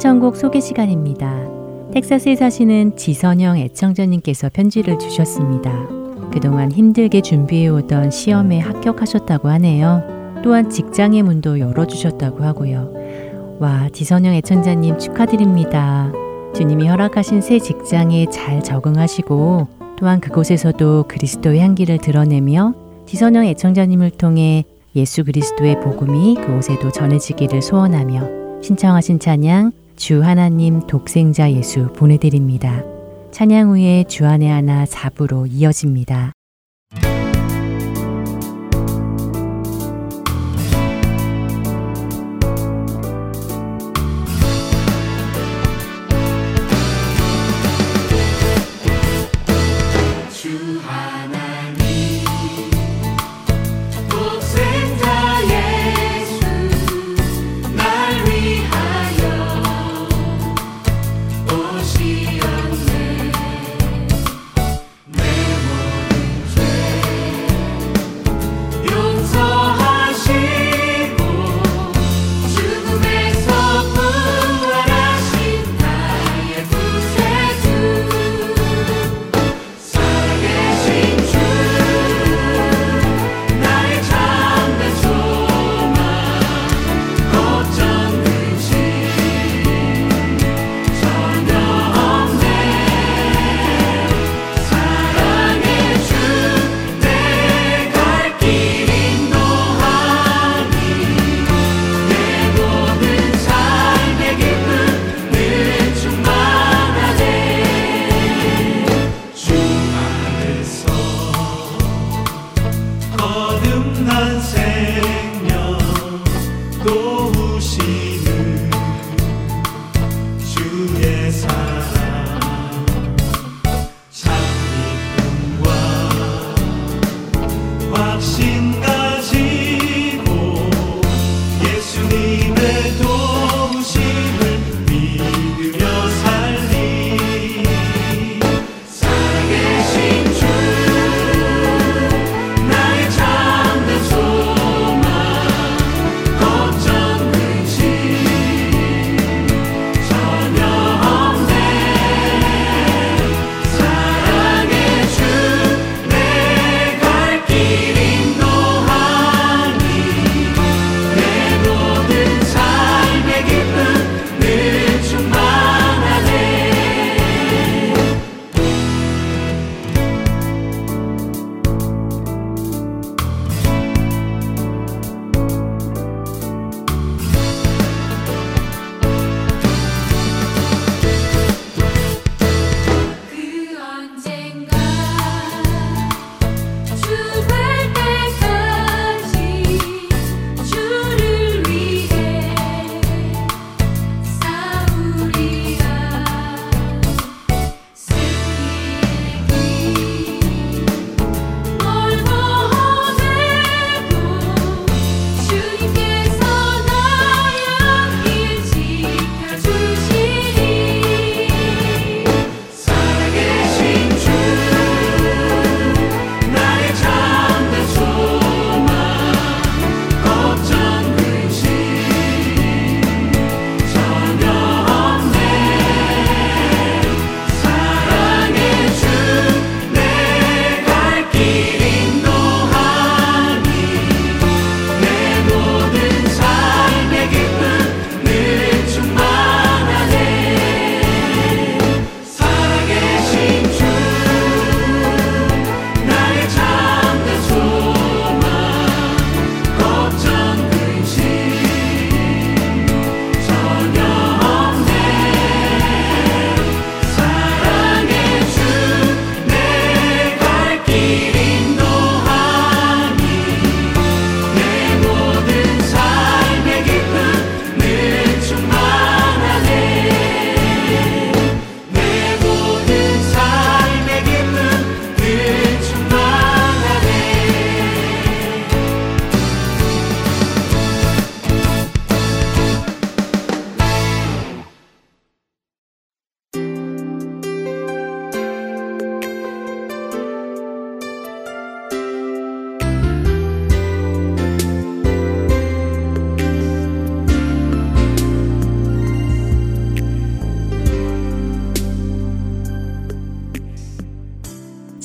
신청곡 소개 시간입니다. 텍사스에 사시는 지선영 애청자님께서 편지를 주셨습니다. 그동안 힘들게 준비해오던 시험에 합격하셨다고 하네요. 또한 직장의 문도 열어주셨다고 하고요. 와, 지선영 애청자님 축하드립니다. 주님이 허락하신 새 직장에 잘 적응하시고 또한 그곳에서도 그리스도의 향기를 드러내며 지선영 애청자님을 통해 예수 그리스도의 복음이 그곳에도 전해지기를 소원하며 신청하신 찬양 주 하나님 독생자 예수 보내드립니다. 찬양 후에 주안의 하나 4부로 이어집니다.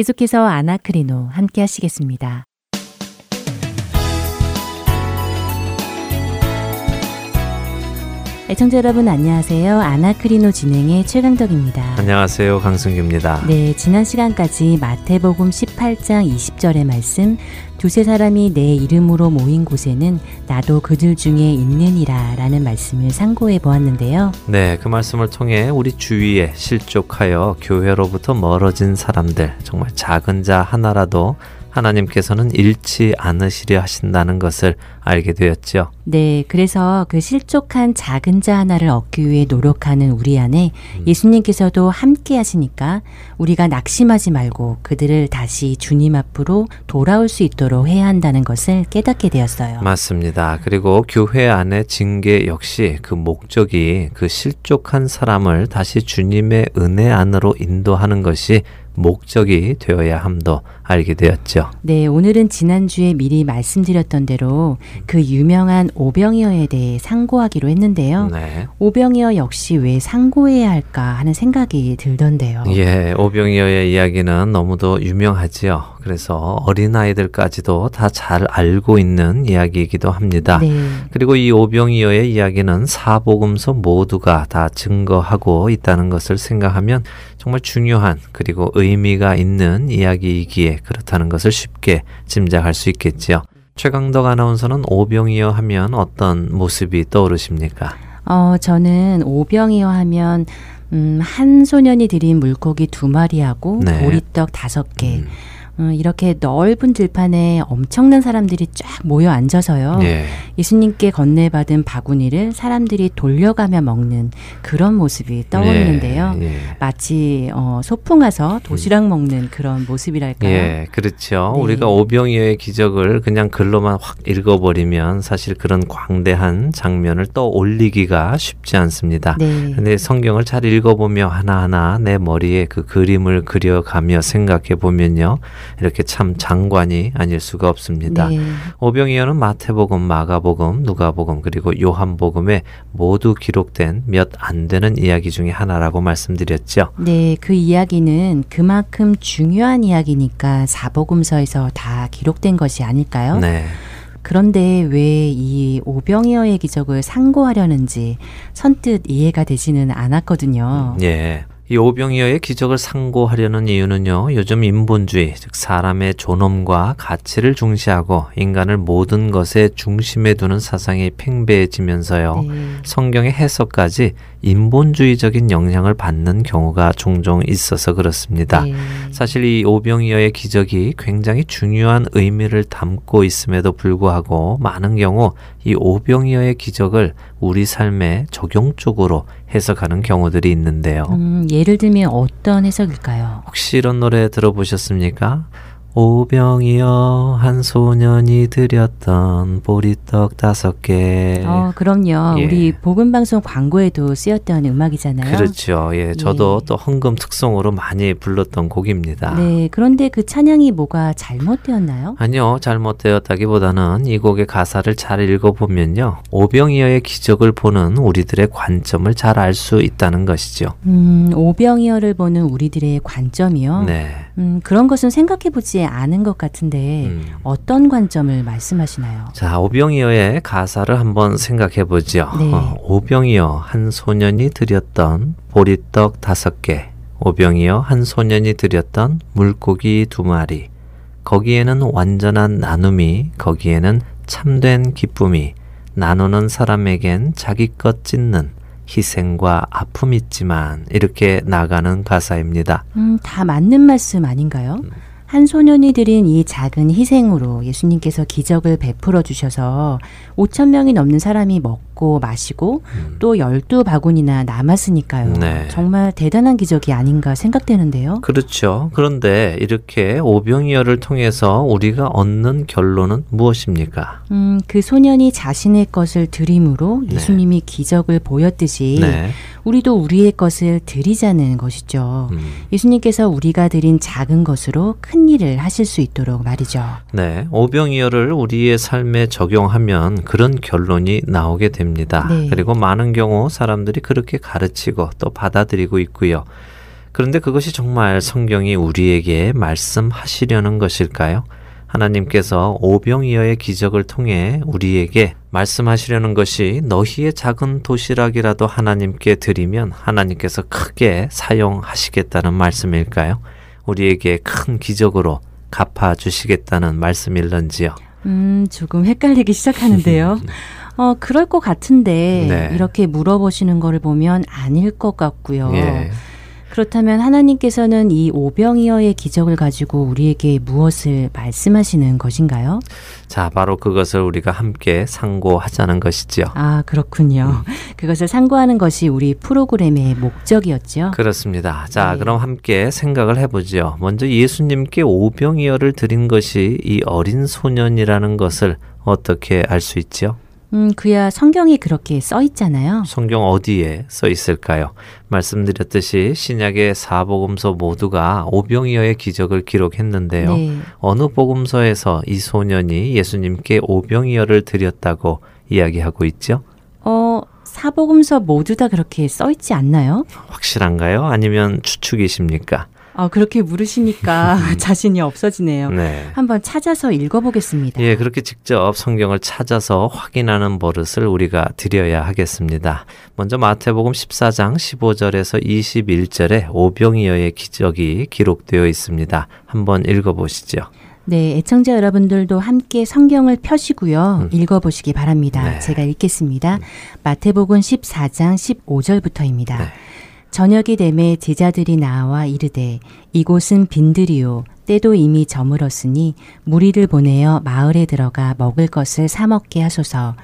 계속해서 아나크리노 함께 하시겠습니다. 애청자 여러분 안녕하세요. 아나크리노 진행의 최강덕입니다. 안녕하세요. 강승규입니다. 네, 지난 시간까지 마태복음 18장 20절의 말씀 두세 사람이 내 이름으로 모인 곳에는 나도 그들 중에 있느니라 라는 말씀을 상고해 보았는데요. 네, 그 말씀을 통해 우리 주위에 실족하여 교회로부터 멀어진 사람들, 정말 작은 자 하나라도 하나님께서는 잃지 않으시려 하신다는 것을 알게 되었죠. 네, 그래서 그 실족한 작은 자 하나를 얻기 위해 노력하는 우리 안에 예수님께서도 함께 하시니까 우리가 낙심하지 말고 그들을 다시 주님 앞으로 돌아올 수 있도록 해야 한다는 것을 깨닫게 되었어요. 맞습니다. 그리고 교회 안의 징계 역시 그 목적이 그 실족한 사람을 다시 주님의 은혜 안으로 인도하는 것이 목적이 되어야 함도 알게 되었죠. 네, 오늘은 지난주에 미리 말씀드렸던 대로 그 유명한 오병이어에 대해 상고하기로 했는데요. 네. 오병이어 역시 왜 상고해야 할까 하는 생각이 들던데요. 예, 오병이어의 이야기는 너무도 유명하지요. 그래서 어린아이들까지도 다 잘 알고 있는 이야기이기도 합니다. 네. 그리고 이 오병이어의 이야기는 사복음서 모두가 다 증거하고 있다는 것을 생각하면 정말 중요한 그리고 의미가 있는 이야기이기에 그렇다는 것을 쉽게 짐작할 수 있겠지요. 최강덕 아나운서는 오병이어 하면 어떤 모습이 떠오르십니까? 어, 저는 오병이어 하면 음, 한 소년이 들인 물고기 두 마리하고 네. 보리떡 다섯 개. 음, 음, 이렇게 넓은 들판에 엄청난 사람들이 쫙 모여 앉아서요. 예. 예수님께 건네받은 바구니를 사람들이 돌려가며 먹는 그런 모습이 떠오르는데요. 예, 예. 마치 어, 소풍 가서 도시락 먹는 그런 모습이랄까요? 예, 그렇죠. 네. 우리가 오병이어의 기적을 그냥 글로만 확 읽어버리면 사실 그런 광대한 장면을 떠올리기가 쉽지 않습니다. 네. 근데 성경을 잘 읽어보며 하나하나 내 머리에 그 그림을 그려가며 생각해 보면요. 이렇게 참 장관이 아닐 수가 없습니다. 네. 오병이어는 마태복음, 마가복음, 누가복음, 그리고 요한복음에 모두 기록된 몇 안 되는 이야기 중에 하나라고 말씀드렸죠. 네, 그 이야기는 그만큼 중요한 이야기니까 사복음서에서 다 기록된 것이 아닐까요? 네. 그런데 왜 이 오병이어의 기적을 상고하려는지 선뜻 이해가 되지는 않았거든요. 예. 이 오병이어의 기적을 상고하려는 이유는요, 요즘 인본주의, 즉 사람의 존엄과 가치를 중시하고 인간을 모든 것의 중심에 두는 사상이 팽배해지면서요, 네. 성경의 해석까지 인본주의적인 영향을 받는 경우가 종종 있어서 그렇습니다. 네. 사실 이 오병이어의 기적이 굉장히 중요한 의미를 담고 있음에도 불구하고 많은 경우 이 오병이어의 기적을 우리 삶에 적용적으로 해석하는 경우들이 있는데요. 음, 예를 들면 어떤 해석일까요? 혹시 이런 노래 들어보셨습니까? 오병이어 한 소년이 드렸던 보리떡 다섯 개. 어, 그럼요. 예. 우리 복음 방송 광고에도 쓰였던 음악이잖아요. 그렇죠. 예, 저도 예. 또 헌금 특송으로 많이 불렀던 곡입니다. 네, 그런데 그 찬양이 뭐가 잘못되었나요? 아니요, 잘못되었다기보다는 이 곡의 가사를 잘 읽어보면요. 오병이어의 기적을 보는 우리들의 관점을 잘 알 수 있다는 것이죠. 음, 오병이어를 보는 우리들의 관점이요. 네. 음, 그런 것은 생각해 보지 않은 것 같은데 음. 어떤 관점을 말씀하시나요? 자, 오병이어의 가사를 한번 생각해 보죠. 네. 어, 오병이어 한 소년이 드렸던 보리떡 다섯 개, 오병이어 한 소년이 드렸던 물고기 두 마리. 거기에는 완전한 나눔이, 거기에는 참된 기쁨이, 나누는 사람에겐 자기 것 찢는 희생과 아픔 있지만 이렇게 나가는 가사입니다. 음, 다 맞는 말씀 아닌가요? 음. 한 소년이 드린 이 작은 희생으로 예수님께서 기적을 베풀어 주셔서 5천 명이 넘는 사람이 먹고 마시고 또 열두 바구니나 남았으니까요. 네. 정말 대단한 기적이 아닌가 생각되는데요. 그렇죠. 그런데 이렇게 오병이어를 통해서 우리가 얻는 결론은 무엇입니까? 음, 그 소년이 자신의 것을 드림으로 네. 예수님이 기적을 보였듯이 네. 우리도 우리의 것을 드리자는 것이죠. 음, 예수님께서 우리가 드린 작은 것으로 큰 일을 하실 수 있도록 말이죠. 네. 오병이어를 우리의 삶에 적용하면 그런 결론이 나오게 됩니다. 네. 그리고 많은 경우 사람들이 그렇게 가르치고 또 받아들이고 있고요. 그런데 그것이 정말 성경이 우리에게 말씀하시려는 것일까요? 하나님께서 오병이어의 기적을 통해 우리에게 말씀하시려는 것이 너희의 작은 도시락이라도 하나님께 드리면 하나님께서 크게 사용하시겠다는 말씀일까요? 우리에게 큰 기적으로 갚아 주시겠다는 말씀일런지요. 음, 조금 헷갈리기 시작하는데요. 어, 그럴 것 같은데 네. 이렇게 물어보시는 거를 보면 아닐 것 같고요. 예. 그렇다면 하나님께서는 이 오병이어의 기적을 가지고 우리에게 무엇을 말씀하시는 것인가요? 자, 바로 그것을 우리가 함께 상고하자는 것이지요. 아, 그렇군요. 음. 그것을 상고하는 것이 우리 프로그램의 목적이었죠. 그렇습니다. 자, 네. 그럼 함께 생각을 해보죠. 먼저 예수님께 오병이어를 드린 것이 이 어린 소년이라는 것을 어떻게 알 수 있죠? 음, 그야 성경에 그렇게 써 있잖아요. 성경 어디에 써 있을까요? 말씀드렸듯이 신약의 사복음서 모두가 오병이어의 기적을 기록했는데요. 네. 어느 복음서에서 이 소년이 예수님께 오병이어를 드렸다고 이야기하고 있죠? 어, 사복음서 모두 다 그렇게 써 있지 않나요? 확실한가요? 아니면 추측이십니까? 아, 그렇게 물으시니까 자신이 없어지네요. 네. 한번 찾아서 읽어보겠습니다. 예, 그렇게 직접 성경을 찾아서 확인하는 버릇을 우리가 들여야 하겠습니다. 먼저 마태복음 14장 15절에서 21절에 오병이어의 기적이 기록되어 있습니다. 한번 읽어보시죠. 네, 애청자 여러분들도 함께 성경을 펴시고요. 음. 읽어보시기 바랍니다. 네. 제가 읽겠습니다. 마태복음 14장 15절부터입니다. 네. 저녁이 되매 제자들이 나와 이르되 이곳은 빈들이요. 때도 이미 저물었으니 무리를 보내어 마을에 들어가 먹을 것을 사 먹게 하소서.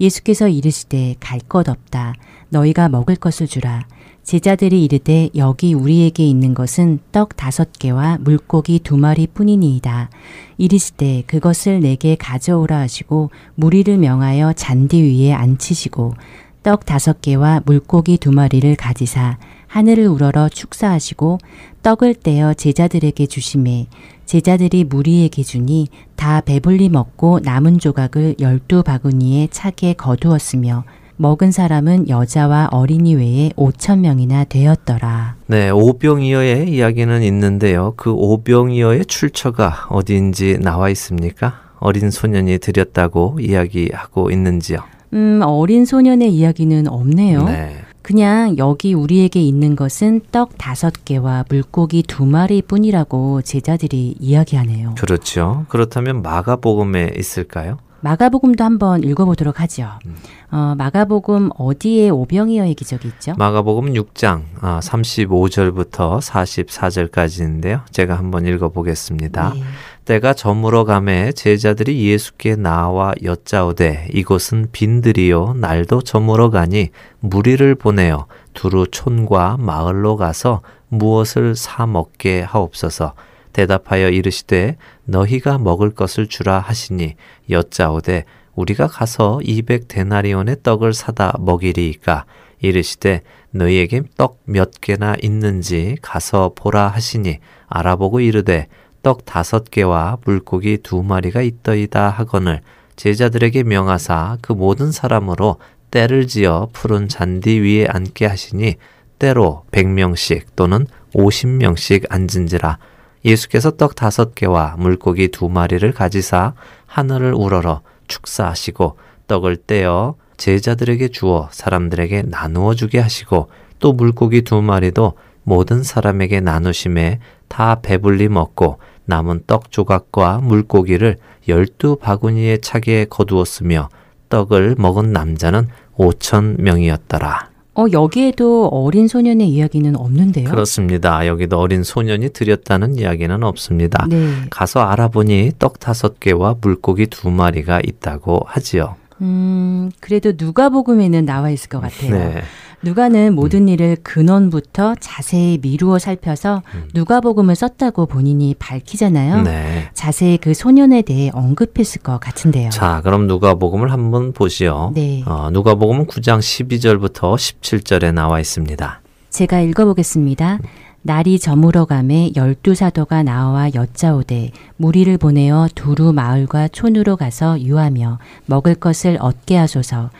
예수께서 이르시되 갈 것 없다. 너희가 먹을 것을 주라. 제자들이 이르되 여기 우리에게 있는 것은 떡 다섯 개와 물고기 두 마리 뿐이니이다. 이르시되 그것을 내게 가져오라 하시고 무리를 명하여 잔디 위에 앉히시고 떡 다섯 개와 물고기 두 마리를 가지사 하늘을 우러러 축사하시고 떡을 떼어 제자들에게 주심에 제자들이 무리에게 주니 다 배불리 먹고 남은 조각을 열두 바구니에 차게 거두었으며 먹은 사람은 여자와 어린이 외에 오천 명이나 되었더라. 네, 오병이어의 이야기는 있는데요. 그 오병이어의 출처가 어디인지 나와 있습니까? 어린 소년이 드렸다고 이야기하고 있는지요. 음, 어린 소년의 이야기는 없네요. 네. 그냥 여기 우리에게 있는 것은 떡 다섯 개와 물고기 두 마리 뿐이라고 제자들이 이야기하네요. 그렇죠. 그렇다면 마가복음에 있을까요? 마가복음도 한번 읽어보도록 하죠. 음. 어, 마가복음 어디에 오병이어의 기적이 있죠? 마가복음 6장 아, 35절부터 44절까지인데요. 제가 한번 읽어보겠습니다. 네. 때가 저물어 가매 제자들이 예수께 나와 여짜오되 이곳은 빈들이요 날도 저물어 가니 무리를 보내어 두루 촌과 마을로 가서 무엇을 사 먹게 하옵소서 대답하여 이르시되 너희가 먹을 것을 주라 하시니 여짜오되 우리가 가서 200 데나리온의 떡을 사다 먹이리이까? 이르시되 너희에게 떡 몇 개나 있는지 가서 보라 하시니 알아보고 이르되 떡 다섯 개와 물고기 두 마리가 있더이다 하거늘 제자들에게 명하사 그 모든 사람으로 때를 지어 푸른 잔디 위에 앉게 하시니 때로 백 명씩 또는 오십 명씩 앉은지라 예수께서 떡 다섯 개와 물고기 두 마리를 가지사 하늘을 우러러 축사하시고 떡을 떼어 제자들에게 주어 사람들에게 나누어 주게 하시고 또 물고기 두 마리도 모든 사람에게 나누심에 다 배불리 먹고 남은 떡 조각과 물고기를 열두 바구니에 차게 거두었으며 떡을 먹은 남자는 오천 명이었더라. 어, 여기에도 어린 소년의 이야기는 없는데요. 그렇습니다. 여기도 어린 소년이 드렸다는 이야기는 없습니다. 네. 가서 알아보니 떡 다섯 개와 물고기 두 마리가 있다고 하지요. 음, 그래도 누가복음에는 나와 있을 것 같아요. 네. 누가는 모든 일을 근원부터 자세히 미루어 살펴서 누가복음을 썼다고 본인이 밝히잖아요. 음. 네. 자세히 그 소년에 대해 언급했을 것 같은데요. 자, 그럼 누가복음을 한번 보시오. 네. 어, 누가복음은 9장 12절부터 17절에 나와 있습니다. 제가 읽어보겠습니다. 날이 저물어 가매 열두 사도가 나와 여짜오되 무리를 보내어 두루 마을과 촌으로 가서 유하며 먹을 것을 얻게 하소서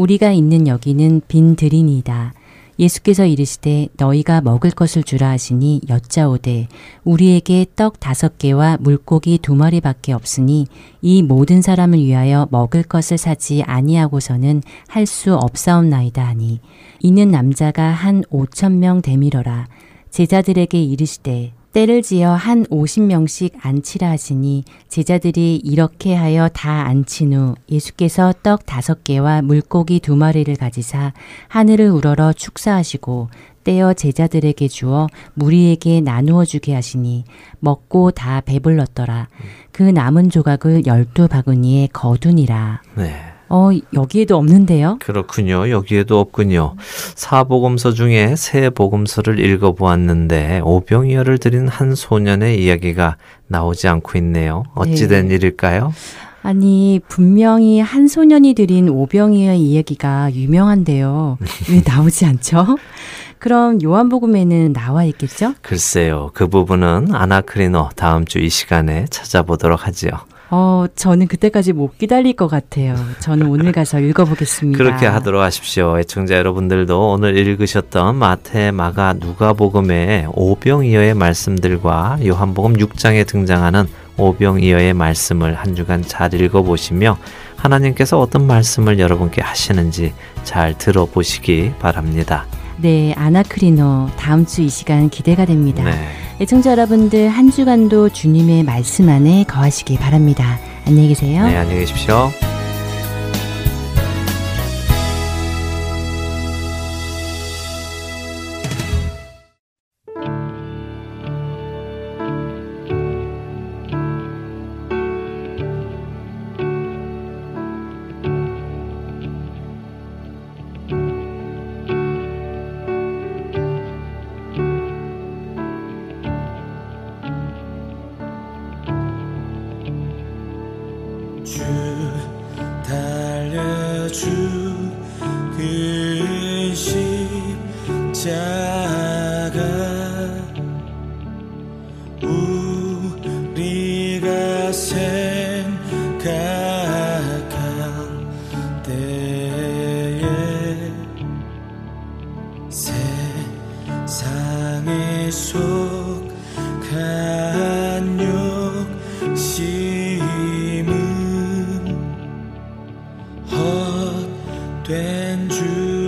우리가 있는 여기는 빈 들이니이다. 예수께서 이르시되 너희가 먹을 것을 주라 하시니 여짜오되 우리에게 떡 다섯 개와 물고기 두 마리밖에 없으니 이 모든 사람을 위하여 먹을 것을 사지 아니하고서는 할 수 없사옵나이다 하니 이는 남자가 한 오천 명 되밀어라 제자들에게 이르시되 때를 지어 한 오십 명씩 앉히라 하시니 제자들이 이렇게 하여 다 앉힌 후 예수께서 떡 다섯 개와 물고기 두 마리를 가지사 하늘을 우러러 축사하시고 떼어 제자들에게 주어 무리에게 나누어 주게 하시니 먹고 다 배불렀더라 그 남은 조각을 열두 바구니에 거두니라 네. 어 여기에도 없는데요 그렇군요. 여기에도 없군요. 사복음서 중에 세 복음서를 읽어보았는데 오병이어를 드린 한 소년의 이야기가 나오지 않고 있네요. 어찌된 네. 일일까요? 아니, 분명히 한 소년이 드린 오병이어의 이야기가 유명한데요. 왜 나오지 않죠? 그럼 요한복음에는 나와 있겠죠? 글쎄요. 그 부분은 아나크리노 다음 주 이 시간에 찾아보도록 하지요. 어, 저는 그때까지 못 기다릴 것 같아요. 저는 오늘 가서 읽어보겠습니다. 그렇게 하도록 하십시오. 애청자 여러분들도 오늘 읽으셨던 마태, 마가, 누가복음의 오병이어의 말씀들과 요한복음 6장에 등장하는 오병이어의 말씀을 한 주간 잘 읽어보시며 하나님께서 어떤 말씀을 여러분께 하시는지 잘 들어보시기 바랍니다. 네, 아나크리노 다음 주 이 시간 기대가 됩니다. 네. 애청자 여러분들 한 주간도 주님의 말씀 안에 거하시기 바랍니다. 안녕히 계세요. 네, 안녕히 계십시오. 헛된 줄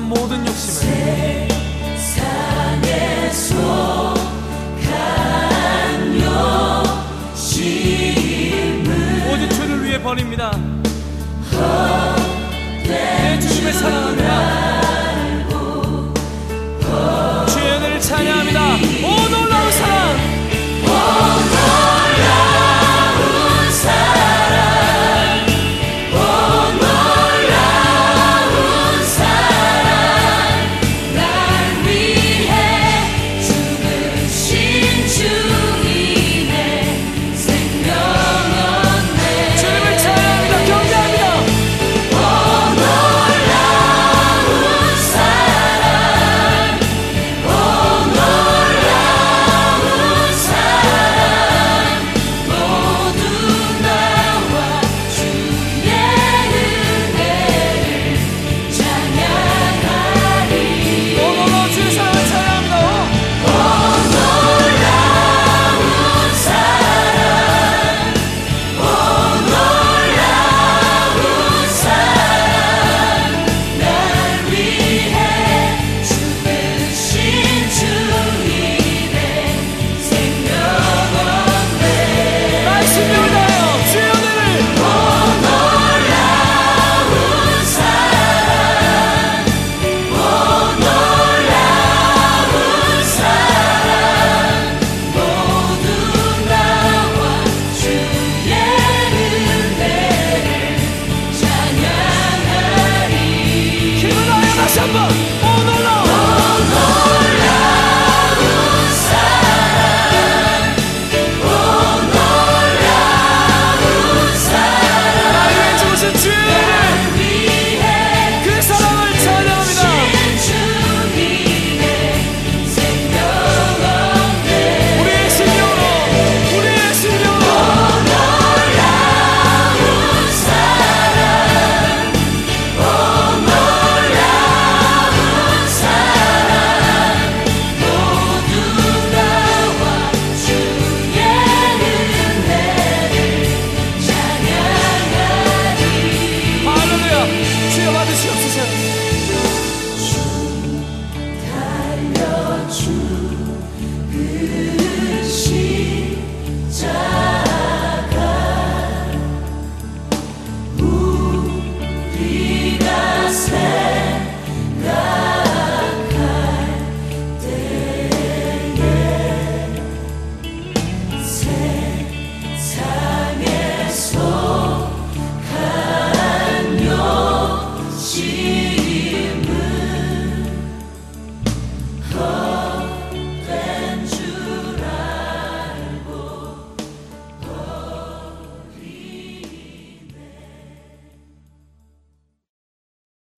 모든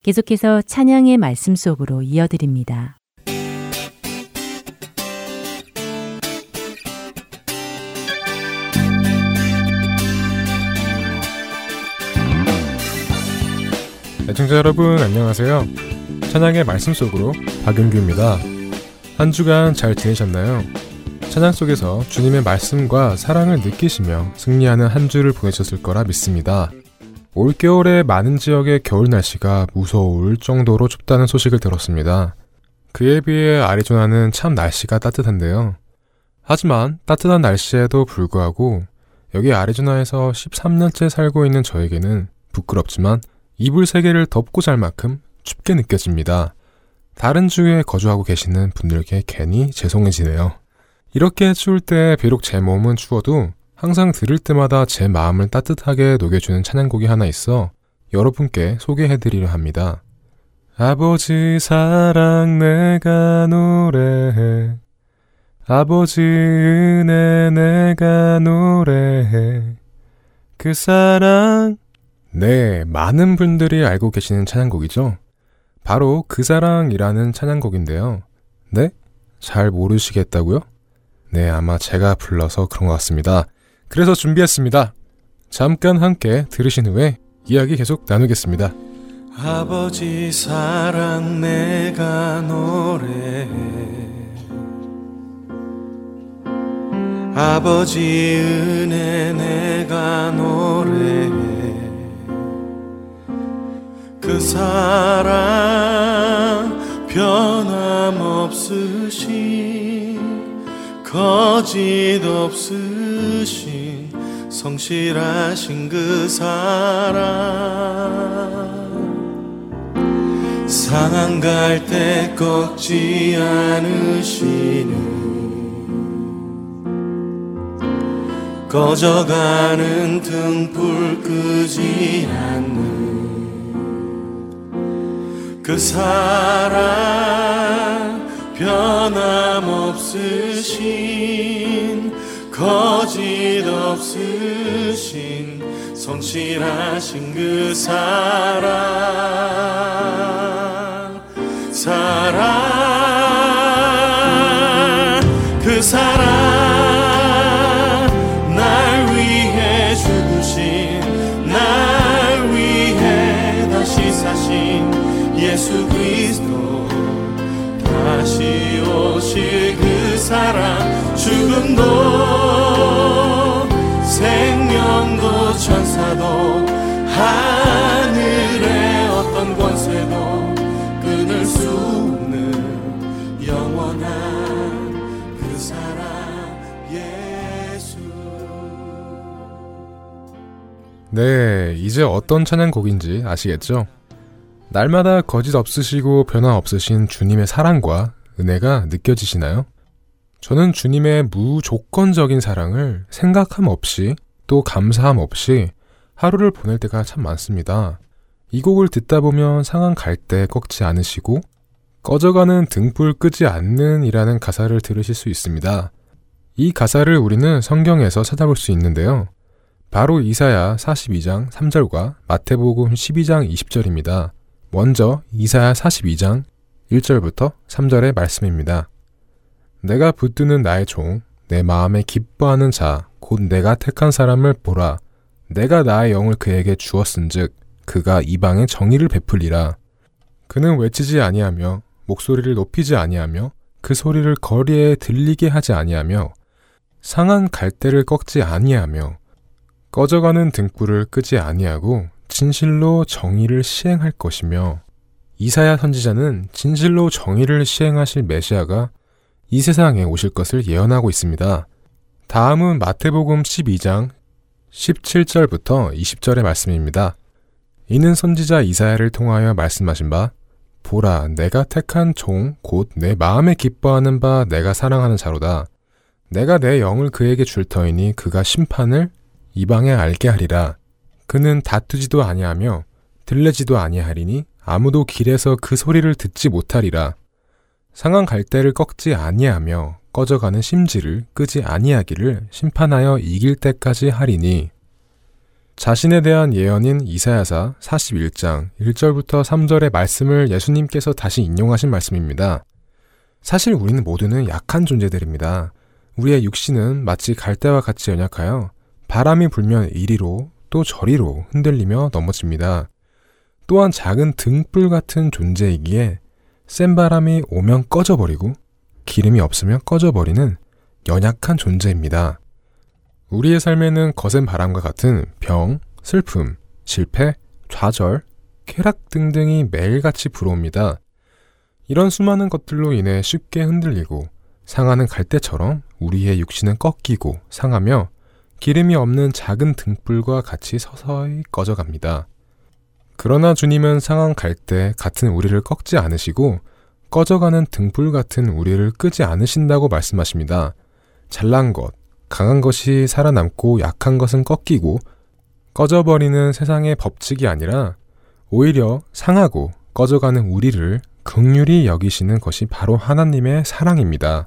계속해서 찬양의 말씀 속으로 이어드립니다. 애청자 여러분 안녕하세요. 찬양의 말씀 속으로 박윤규입니다. 한 주간 잘 지내셨나요? 찬양 속에서 주님의 말씀과 사랑을 느끼시며 승리하는 한 주를 보내셨을 거라 믿습니다. 올겨울에 많은 지역의 겨울 날씨가 무서울 정도로 춥다는 소식을 들었습니다. 그에 비해 아리조나는 참 날씨가 따뜻한데요. 하지만 따뜻한 날씨에도 불구하고 여기 아리조나에서 13년째 살고 있는 저에게는 부끄럽지만 이불 세 개를 덮고 잘 만큼 춥게 느껴집니다. 다른 주에 거주하고 계시는 분들께 괜히 죄송해지네요. 이렇게 추울 때 비록 제 몸은 추워도 항상 들을 때마다 제 마음을 따뜻하게 녹여주는 찬양곡이 하나 있어 여러분께 소개해드리려 합니다. 아버지 사랑 내가 노래해 아버지 은혜 내가 노래해 그 사랑 네, 많은 분들이 알고 계시는 찬양곡이죠. 바로 그 사랑이라는 찬양곡인데요. 네? 잘 모르시겠다고요? 네, 아마 제가 불러서 그런 것 같습니다. 그래서 준비했습니다. 잠깐 함께 들으신 후에 이야기 계속 나누겠습니다. 아버지 사랑 내가 노래해 아버지 은혜 내가 노래해 그 사랑 변함없으신 거짓 없으신 성실하신 그 사랑 상한 갈 때 꺾지 않으시는 꺼져가는 등불 끄지 않는 그 사랑 변함없으신 거짓 없으신 성실하신 그 사랑. 사랑. 그 사랑 그 네, 이제 어떤 찬양곡인지 아시겠죠? 날마다 거짓 없으시고 변화 없으신 주님의 사랑과 은혜가 느껴지시나요? 저는 주님의 무조건적인 사랑을 생각함 없이 또 감사함 없이 하루를 보낼 때가 참 많습니다. 이 곡을 듣다 보면 상한 갈대 꺾지 않으시고 꺼져가는 등불 끄지 않는 이라는 가사를 들으실 수 있습니다. 이 가사를 우리는 성경에서 찾아볼 수 있는데요. 바로 이사야 42장 3절과 마태복음 12장 20절입니다. 먼저 이사야 42장 1절부터 3절의 말씀입니다. 내가 붙드는 나의 종, 내 마음에 기뻐하는 자, 곧 내가 택한 사람을 보라. 내가 나의 영을 그에게 주었은즉 그가 이방에 정의를 베풀리라. 그는 외치지 아니하며 목소리를 높이지 아니하며 그 소리를 거리에 들리게 하지 아니하며 상한 갈대를 꺾지 아니하며 꺼져가는 등불을 끄지 아니하고 진실로 정의를 시행할 것이며 이사야 선지자는 진실로 정의를 시행하실 메시아가 이 세상에 오실 것을 예언하고 있습니다. 다음은 마태복음 12장 17절부터 20절의 말씀입니다. 이는 선지자 이사야를 통하여 말씀하신 바 보라 내가 택한 종 곧 내 마음에 기뻐하는 바 내가 사랑하는 자로다. 내가 내 영을 그에게 줄 터이니 그가 심판을 이방에 알게 하리라. 그는 다투지도 아니하며 들레지도 아니하리니 아무도 길에서 그 소리를 듣지 못하리라. 상한 갈대를 꺾지 아니하며 꺼져가는 심지를 끄지 아니하기를 심판하여 이길 때까지 하리니 자신에 대한 예언인 이사야사 41장 1절부터 3절의 말씀을 예수님께서 다시 인용하신 말씀입니다. 사실 우리는 모두는 약한 존재들입니다. 우리의 육신은 마치 갈대와 같이 연약하여 바람이 불면 이리로 또 저리로 흔들리며 넘어집니다. 또한 작은 등불 같은 존재이기에 센 바람이 오면 꺼져버리고 기름이 없으면 꺼져버리는 연약한 존재입니다. 우리의 삶에는 거센 바람과 같은 병, 슬픔, 실패, 좌절, 쾌락 등등이 매일같이 불어옵니다. 이런 수많은 것들로 인해 쉽게 흔들리고 상하는 갈대처럼 우리의 육신은 꺾이고 상하며 기름이 없는 작은 등불과 같이 서서히 꺼져갑니다. 그러나 주님은 상한 갈대 같은 우리를 꺾지 않으시고 꺼져가는 등불 같은 우리를 끄지 않으신다고 말씀하십니다. 잘난 것, 강한 것이 살아남고 약한 것은 꺾이고 꺼져버리는 세상의 법칙이 아니라 오히려 상하고 꺼져가는 우리를 극률이 여기시는 것이 바로 하나님의 사랑입니다.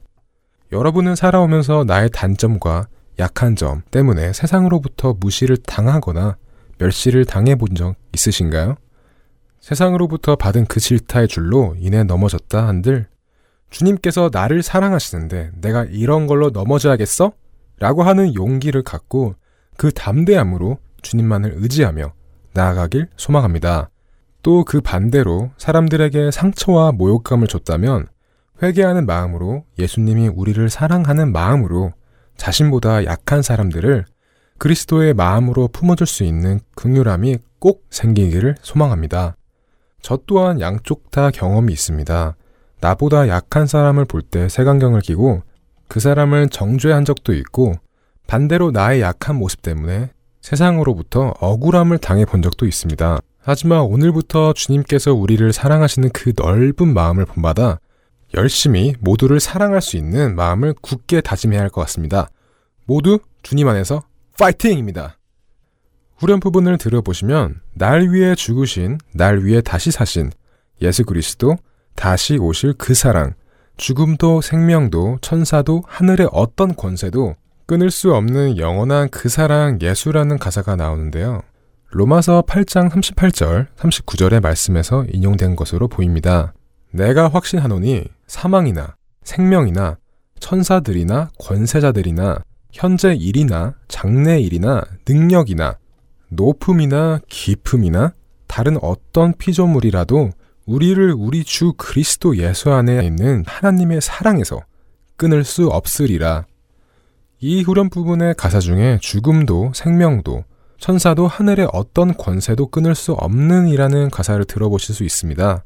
여러분은 살아오면서 나의 단점과 약한 점 때문에 세상으로부터 무시를 당하거나 멸시를 당해 본 적 있으신가요? 세상으로부터 받은 그 질타의 줄로 인해 넘어졌다 한들 주님께서 나를 사랑하시는데 내가 이런 걸로 넘어져야겠어? 라고 하는 용기를 갖고 그 담대함으로 주님만을 의지하며 나아가길 소망합니다. 또 그 반대로 사람들에게 상처와 모욕감을 줬다면 회개하는 마음으로 예수님이 우리를 사랑하는 마음으로 자신보다 약한 사람들을 그리스도의 마음으로 품어줄 수 있는 극률함이 꼭 생기기를 소망합니다. 저 또한 양쪽 다 경험이 있습니다. 나보다 약한 사람을 볼 때 색안경을 끼고 그 사람을 정죄한 적도 있고 반대로 나의 약한 모습 때문에 세상으로부터 억울함을 당해 본 적도 있습니다. 하지만 오늘부터 주님께서 우리를 사랑하시는 그 넓은 마음을 본받아 열심히 모두를 사랑할 수 있는 마음을 굳게 다짐해야 할 것 같습니다. 모두 주님 안에서 파이팅입니다. 후렴 부분을 들어보시면 날 위해 죽으신, 날 위해 다시 사신 예수 그리스도 다시 오실 그 사랑, 죽음도 생명도 천사도 하늘의 어떤 권세도 끊을 수 없는 영원한 그 사랑 예수라는 가사가 나오는데요. 로마서 8장 38절, 39절의 말씀에서 인용된 것으로 보입니다. 내가 확신하노니 사망이나 생명이나 천사들이나 권세자들이나 현재 일이나 장래 일이나 능력이나 높음이나 깊음이나 다른 어떤 피조물이라도 우리를 우리 주 그리스도 예수 안에 있는 하나님의 사랑에서 끊을 수 없으리라. 이 후렴 부분의 가사 중에 죽음도 생명도 천사도 하늘의 어떤 권세도 끊을 수 없는 이라는 가사를 들어보실 수 있습니다.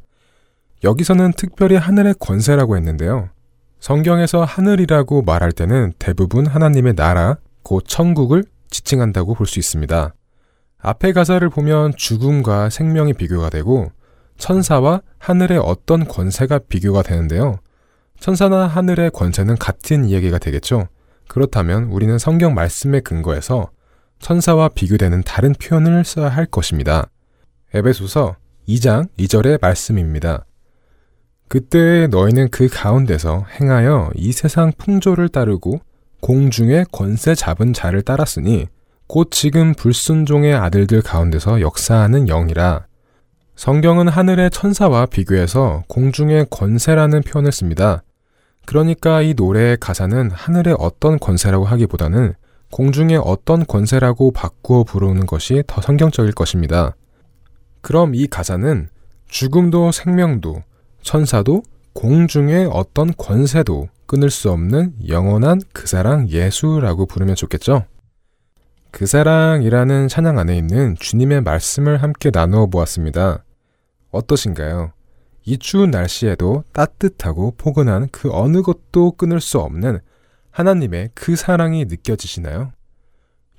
여기서는 특별히 하늘의 권세라고 했는데요. 성경에서 하늘이라고 말할 때는 대부분 하나님의 나라, 곧 천국을 지칭한다고 볼 수 있습니다. 앞의 가사를 보면 죽음과 생명이 비교가 되고 천사와 하늘의 어떤 권세가 비교가 되는데요. 천사나 하늘의 권세는 같은 이야기가 되겠죠. 그렇다면 우리는 성경 말씀에 근거해서 천사와 비교되는 다른 표현을 써야 할 것입니다. 에베소서 2장 2절의 말씀입니다. 그때 너희는 그 가운데서 행하여 이 세상 풍조를 따르고 공중의 권세 잡은 자를 따랐으니 곧 지금 불순종의 아들들 가운데서 역사하는 영이라. 성경은 하늘의 천사와 비교해서 공중의 권세라는 표현을 씁니다. 그러니까 이 노래의 가사는 하늘의 어떤 권세라고 하기보다는 공중의 어떤 권세라고 바꾸어 부르는 것이 더 성경적일 것입니다. 그럼 이 가사는 죽음도 생명도 천사도 공중의 어떤 권세도 끊을 수 없는 영원한 그 사랑 예수라고 부르면 좋겠죠? 그 사랑이라는 찬양 안에 있는 주님의 말씀을 함께 나누어 보았습니다. 어떠신가요? 이 추운 날씨에도 따뜻하고 포근한 그 어느 것도 끊을 수 없는 하나님의 그 사랑이 느껴지시나요?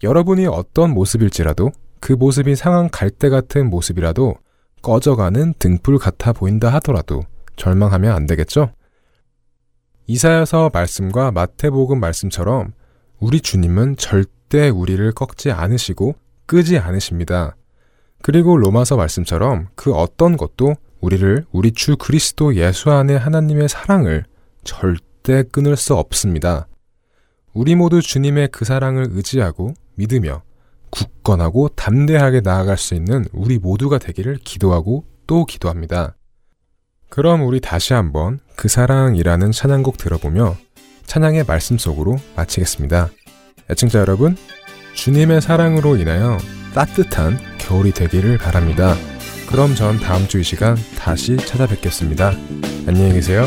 여러분이 어떤 모습일지라도 그 모습이 상한 갈대 같은 모습이라도 꺼져가는 등불 같아 보인다 하더라도 절망하면 안 되겠죠? 이사야서 말씀과 마태복음 말씀처럼 우리 주님은 절대 우리를 꺾지 않으시고 끄지 않으십니다. 그리고 로마서 말씀처럼 그 어떤 것도 우리를 우리 주 그리스도 예수 안에 하나님의 사랑을 절대 끊을 수 없습니다. 우리 모두 주님의 그 사랑을 의지하고 믿으며 굳건하고 담대하게 나아갈 수 있는 우리 모두가 되기를 기도하고 또 기도합니다. 그럼 우리 다시 한번 그 사랑이라는 찬양곡 들어보며 찬양의 말씀 속으로 마치겠습니다. 애청자 여러분, 주님의 사랑으로 인하여 따뜻한 겨울이 되기를 바랍니다. 그럼 전 다음 주 이 시간 다시 찾아뵙겠습니다. 안녕히 계세요.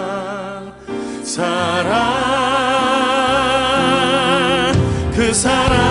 사랑 그 사랑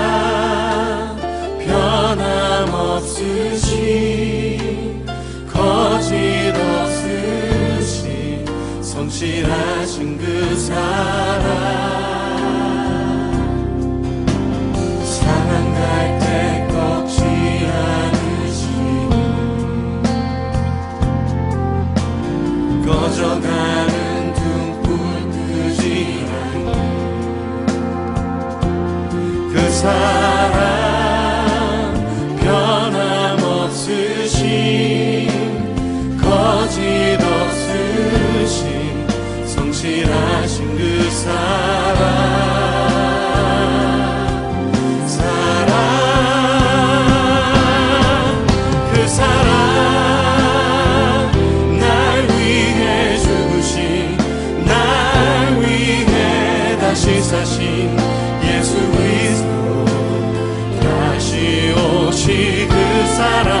성실하신 그 사랑. 사랑 갈때 꺾지 않으시는 꺼져가는 등불 끄지 않는 그 사랑 그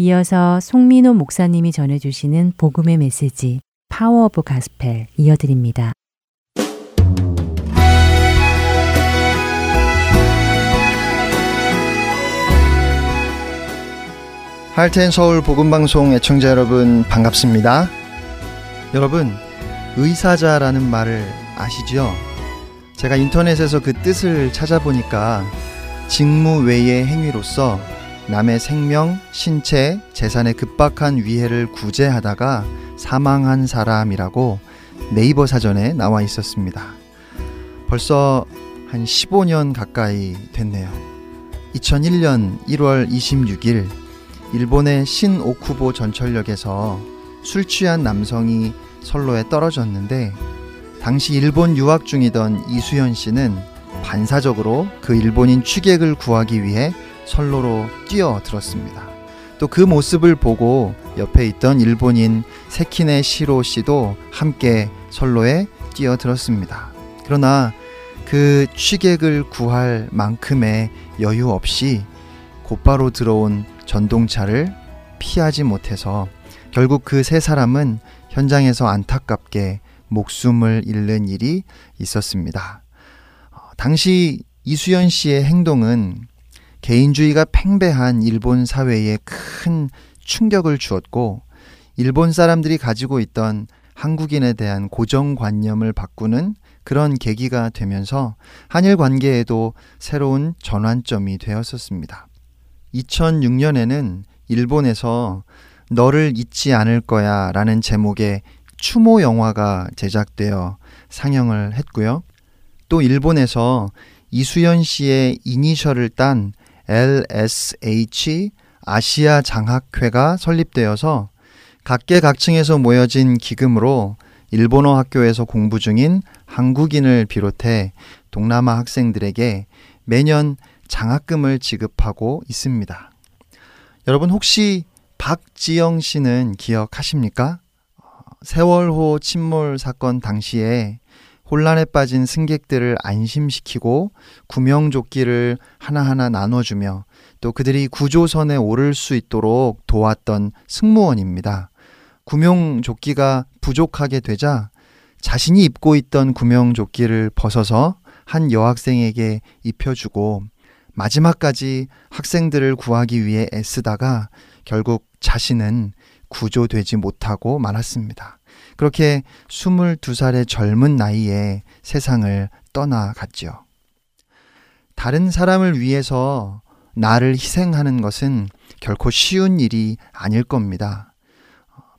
이어서 송민호 목사님이 전해주시는 복음의 메시지 Power of Gospel 이어드립니다. Heart and Soul 복음방송 애청자 여러분 반갑습니다. 여러분 의사자라는 말을 아시죠? 제가 인터넷에서 그 뜻을 찾아보니까 직무 외의 행위로서 남의 생명, 신체, 재산에 급박한 위해를 구제하다가 사망한 사람이라고 네이버 사전에 나와 있었습니다. 벌써 한 15년 가까이 됐네요. 2001년 1월 26일 일본의 신오쿠보 전철역에서 술 취한 남성이 선로에 떨어졌는데 당시 일본 유학 중이던 이수연 씨는 반사적으로 그 일본인 취객을 구하기 위해 선로로 뛰어들었습니다. 또 그 모습을 보고 옆에 있던 일본인 세키네 시로 씨도 함께 선로에 뛰어들었습니다. 그러나 그 취객을 구할 만큼의 여유 없이 곧바로 들어온 전동차를 피하지 못해서 결국 그 세 사람은 현장에서 안타깝게 목숨을 잃는 일이 있었습니다. 어, 당시 이수연 씨의 행동은 개인주의가 팽배한 일본 사회에 큰 충격을 주었고 일본 사람들이 가지고 있던 한국인에 대한 고정관념을 바꾸는 그런 계기가 되면서 한일 관계에도 새로운 전환점이 되었었습니다. 2006년에는 일본에서 너를 잊지 않을 거야 라는 제목의 추모 영화가 제작되어 상영을 했고요. 또 일본에서 이수연 씨의 이니셜을 딴 LSH 아시아 장학회가 설립되어서 각계각층에서 모여진 기금으로 일본어 학교에서 공부 중인 한국인을 비롯해 동남아 학생들에게 매년 장학금을 지급하고 있습니다. 여러분 혹시 박지영 씨는 기억하십니까? 어, 세월호 침몰 사건 당시에 혼란에 빠진 승객들을 안심시키고 구명조끼를 하나하나 나눠주며 또 그들이 구조선에 오를 수 있도록 도왔던 승무원입니다. 구명조끼가 부족하게 되자 자신이 입고 있던 구명조끼를 벗어서 한 여학생에게 입혀주고 마지막까지 학생들을 구하기 위해 애쓰다가 결국 자신은 구조되지 못하고 말았습니다. 그렇게 22살의 젊은 나이에 세상을 떠나갔죠. 다른 사람을 위해서 나를 희생하는 것은 결코 쉬운 일이 아닐 겁니다.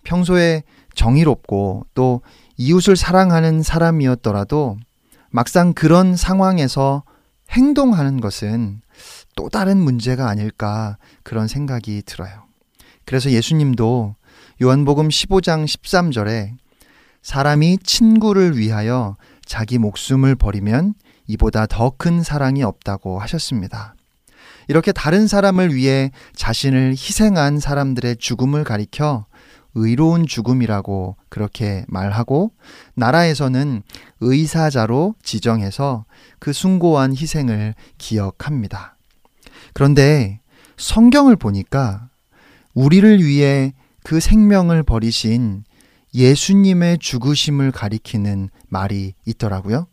평소에 정의롭고 또 이웃을 사랑하는 사람이었더라도 막상 그런 상황에서 행동하는 것은 또 다른 문제가 아닐까 그런 생각이 들어요. 그래서 예수님도 요한복음 15장 13절에 사람이 친구를 위하여 자기 목숨을 버리면 이보다 더 큰 사랑이 없다고 하셨습니다. 이렇게 다른 사람을 위해 자신을 희생한 사람들의 죽음을 가리켜 의로운 죽음이라고 그렇게 말하고 나라에서는 의사자로 지정해서 그 숭고한 희생을 기억합니다. 그런데 성경을 보니까 우리를 위해 그 생명을 버리신 예수님의 죽으심을 가리키는 말이 있더라고요.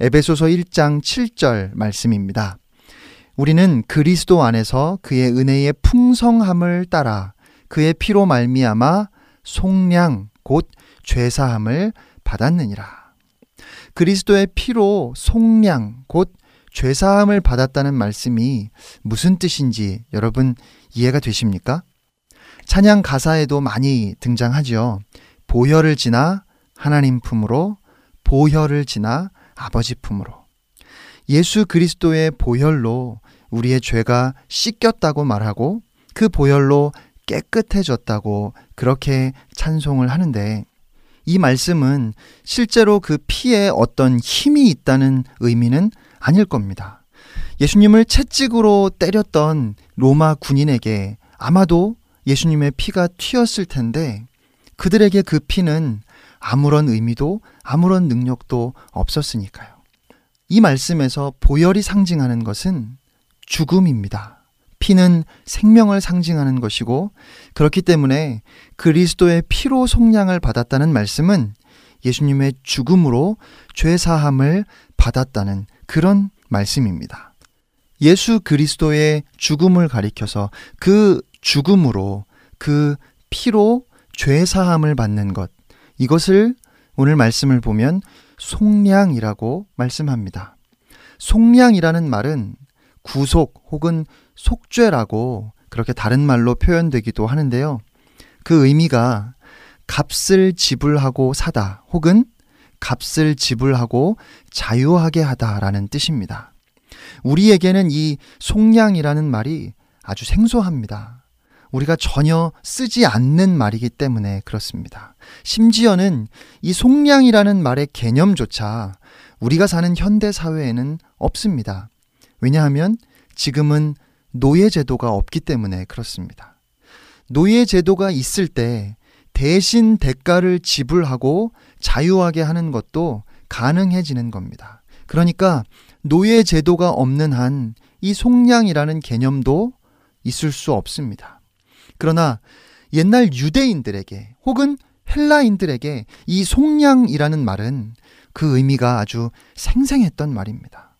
에베소서 1장 7절 말씀입니다. 우리는 그리스도 안에서 그의 은혜의 풍성함을 따라 그의 피로 말미암아 속량 곧 죄사함을 받았느니라. 그리스도의 피로 속량 곧 죄사함을 받았다는 말씀이 무슨 뜻인지 여러분 이해가 되십니까? 찬양 가사에도 많이 등장하지요. 보혈을 지나 하나님 품으로 보혈을 지나 아버지 품으로 예수 그리스도의 보혈로 우리의 죄가 씻겼다고 말하고 그 보혈로 깨끗해졌다고 그렇게 찬송을 하는데 이 말씀은 실제로 그 피에 어떤 힘이 있다는 의미는 아닐 겁니다. 예수님을 채찍으로 때렸던 로마 군인에게 아마도 예수님의 피가 튀었을 텐데 그들에게 그 피는 아무런 의미도 아무런 능력도 없었으니까요. 이 말씀에서 보혈이 상징하는 것은 죽음입니다. 피는 생명을 상징하는 것이고 그렇기 때문에 그리스도의 피로 속량을 받았다는 말씀은 예수님의 죽음으로 죄 사함을 받았다는 그런 말씀입니다. 예수 그리스도의 죽음을 가리켜서 그 죽음으로 그 피로 죄 사함을 받는 것 이것을 오늘 말씀을 보면 속량이라고 말씀합니다. 속량이라는 말은 구속 혹은 속죄라고 그렇게 다른 말로 표현되기도 하는데요. 그 의미가 값을 지불하고 사다 혹은 값을 지불하고 자유하게 하다라는 뜻입니다. 우리에게는 이 속량이라는 말이 아주 생소합니다. 우리가 전혀 쓰지 않는 말이기 때문에 그렇습니다. 심지어는 이 속량이라는 말의 개념조차 우리가 사는 현대 사회에는 없습니다. 왜냐하면 지금은 노예제도가 없기 때문에 그렇습니다. 노예제도가 있을 때 대신 대가를 지불하고 자유하게 하는 것도 가능해지는 겁니다. 그러니까 노예제도가 없는 한 이 속량이라는 개념도 있을 수 없습니다. 그러나 옛날 유대인들에게 혹은 헬라인들에게 이 속량이라는 말은 그 의미가 아주 생생했던 말입니다.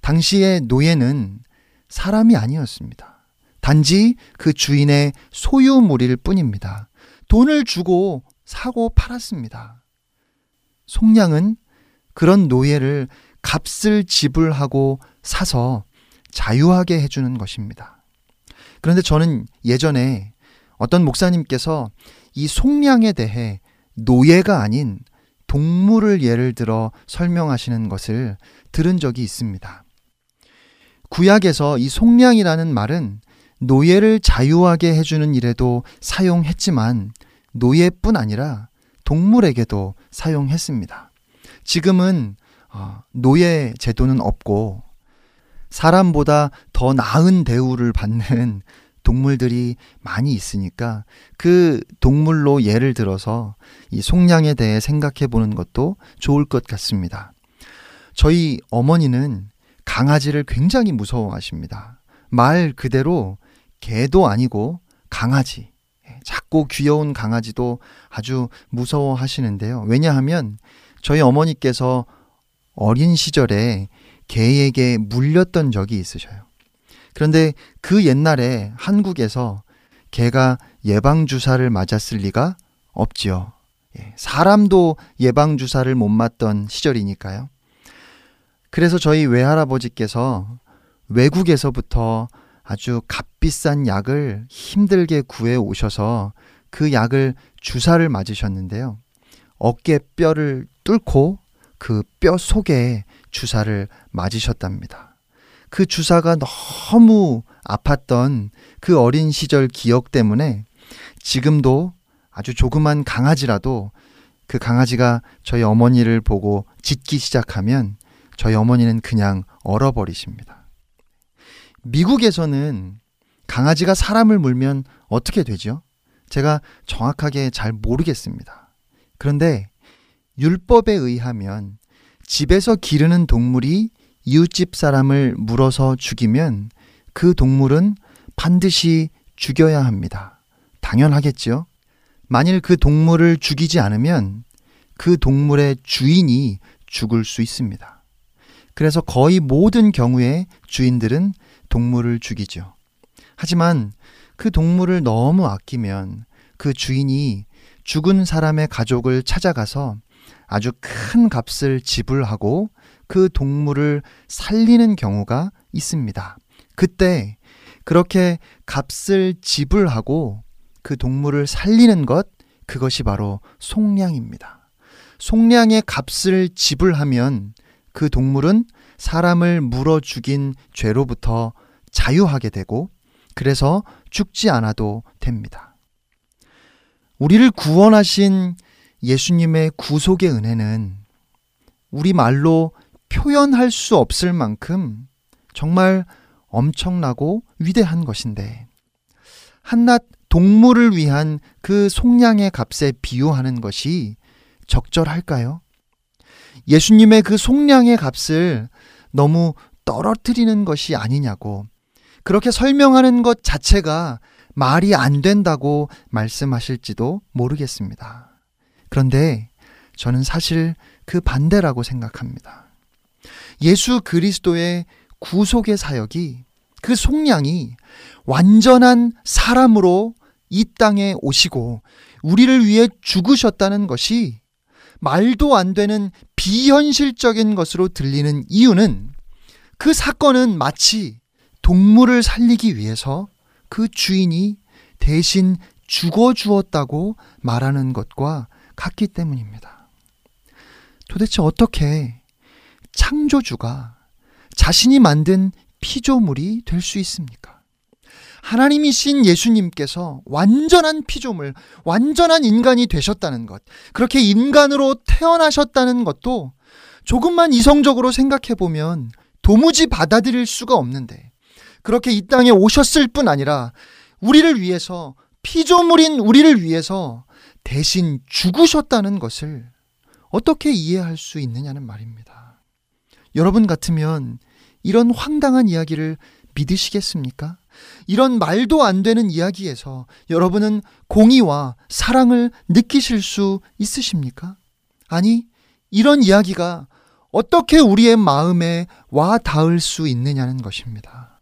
당시의 노예는 사람이 아니었습니다. 단지 그 주인의 소유물일 뿐입니다. 돈을 주고 사고 팔았습니다. 속량은 그런 노예를 값을 지불하고 사서 자유하게 해주는 것입니다. 그런데 저는 예전에 어떤 목사님께서 이 속량에 대해 노예가 아닌 동물을 예를 들어 설명하시는 것을 들은 적이 있습니다. 구약에서 이 속량이라는 말은 노예를 자유하게 해주는 일에도 사용했지만 노예뿐 아니라 동물에게도 사용했습니다. 지금은 어, 노예 제도는 없고 사람보다 더 나은 대우를 받는 동물들이 많이 있으니까 그 동물로 예를 들어서 이 속량에 대해 생각해 보는 것도 좋을 것 같습니다. 저희 어머니는 강아지를 굉장히 무서워하십니다. 말 그대로 개도 아니고 강아지. 예, 작고 귀여운 강아지도 아주 무서워하시는데요. 왜냐하면 저희 어머니께서 어린 시절에 개에게 물렸던 적이 있으셔요. 그런데 그 옛날에 한국에서 개가 예방주사를 맞았을 리가 없지요. 예, 사람도 예방주사를 못 맞던 시절이니까요. 그래서 저희 외할아버지께서 외국에서부터 아주 값비싼 약을 힘들게 구해 오셔서 그 약을 주사를 맞으셨는데요. 어깨 뼈를 뚫고 그 뼈 속에 주사를 맞으셨답니다. 그 주사가 너무 아팠던 그 어린 시절 기억 때문에 지금도 아주 조그만 강아지라도 그 강아지가 저희 어머니를 보고 짖기 시작하면 저희 어머니는 그냥 얼어버리십니다. 미국에서는 강아지가 사람을 물면 어떻게 되죠? 제가 정확하게 잘 모르겠습니다. 그런데 율법에 의하면 집에서 기르는 동물이 이웃집 사람을 물어서 죽이면 그 동물은 반드시 죽여야 합니다. 당연하겠죠? 만일 그 동물을 죽이지 않으면 그 동물의 주인이 죽을 수 있습니다. 그래서 거의 모든 경우에 주인들은 동물을 죽이죠. 하지만 그 동물을 너무 아끼면 그 주인이 죽은 사람의 가족을 찾아가서 아주 큰 값을 지불하고 그 동물을 살리는 경우가 있습니다. 그때 그렇게 값을 지불하고 그 동물을 살리는 것, 그것이 바로 속량입니다. 속량의 값을 지불하면 그 동물은 사람을 물어 죽인 죄로부터 자유하게 되고 그래서 죽지 않아도 됩니다. 우리를 구원하신 예수님의 구속의 은혜는 우리 말로 표현할 수 없을 만큼 정말 엄청나고 위대한 것인데 한낱 동물을 위한 그 속량의 값에 비유하는 것이 적절할까요? 예수님의 그 속량의 값을 너무 떨어뜨리는 것이 아니냐고 그렇게 설명하는 것 자체가 말이 안 된다고 말씀하실지도 모르겠습니다. 그런데 저는 사실 그 반대라고 생각합니다. 예수 그리스도의 구속의 사역이 그 속량이 완전한 사람으로 이 땅에 오시고 우리를 위해 죽으셨다는 것이 말도 안 되는 비현실적인 것으로 들리는 이유는 그 사건은 마치 동물을 살리기 위해서 그 주인이 대신 죽어 주었다고 말하는 것과 같기 때문입니다. 도대체 어떻게 창조주가 자신이 만든 피조물이 될 수 있습니까? 하나님이신 예수님께서 완전한 피조물, 완전한 인간이 되셨다는 것, 그렇게 인간으로 태어나셨다는 것도 조금만 이성적으로 생각해 보면 도무지 받아들일 수가 없는데, 그렇게 이 땅에 오셨을 뿐 아니라 우리를 위해서, 피조물인 우리를 위해서 대신 죽으셨다는 것을 어떻게 이해할 수 있느냐는 말입니다. 여러분 같으면 이런 황당한 이야기를 믿으시겠습니까? 이런 말도 안 되는 이야기에서 여러분은 공의와 사랑을 느끼실 수 있으십니까? 아니, 이런 이야기가 어떻게 우리의 마음에 와 닿을 수 있느냐는 것입니다.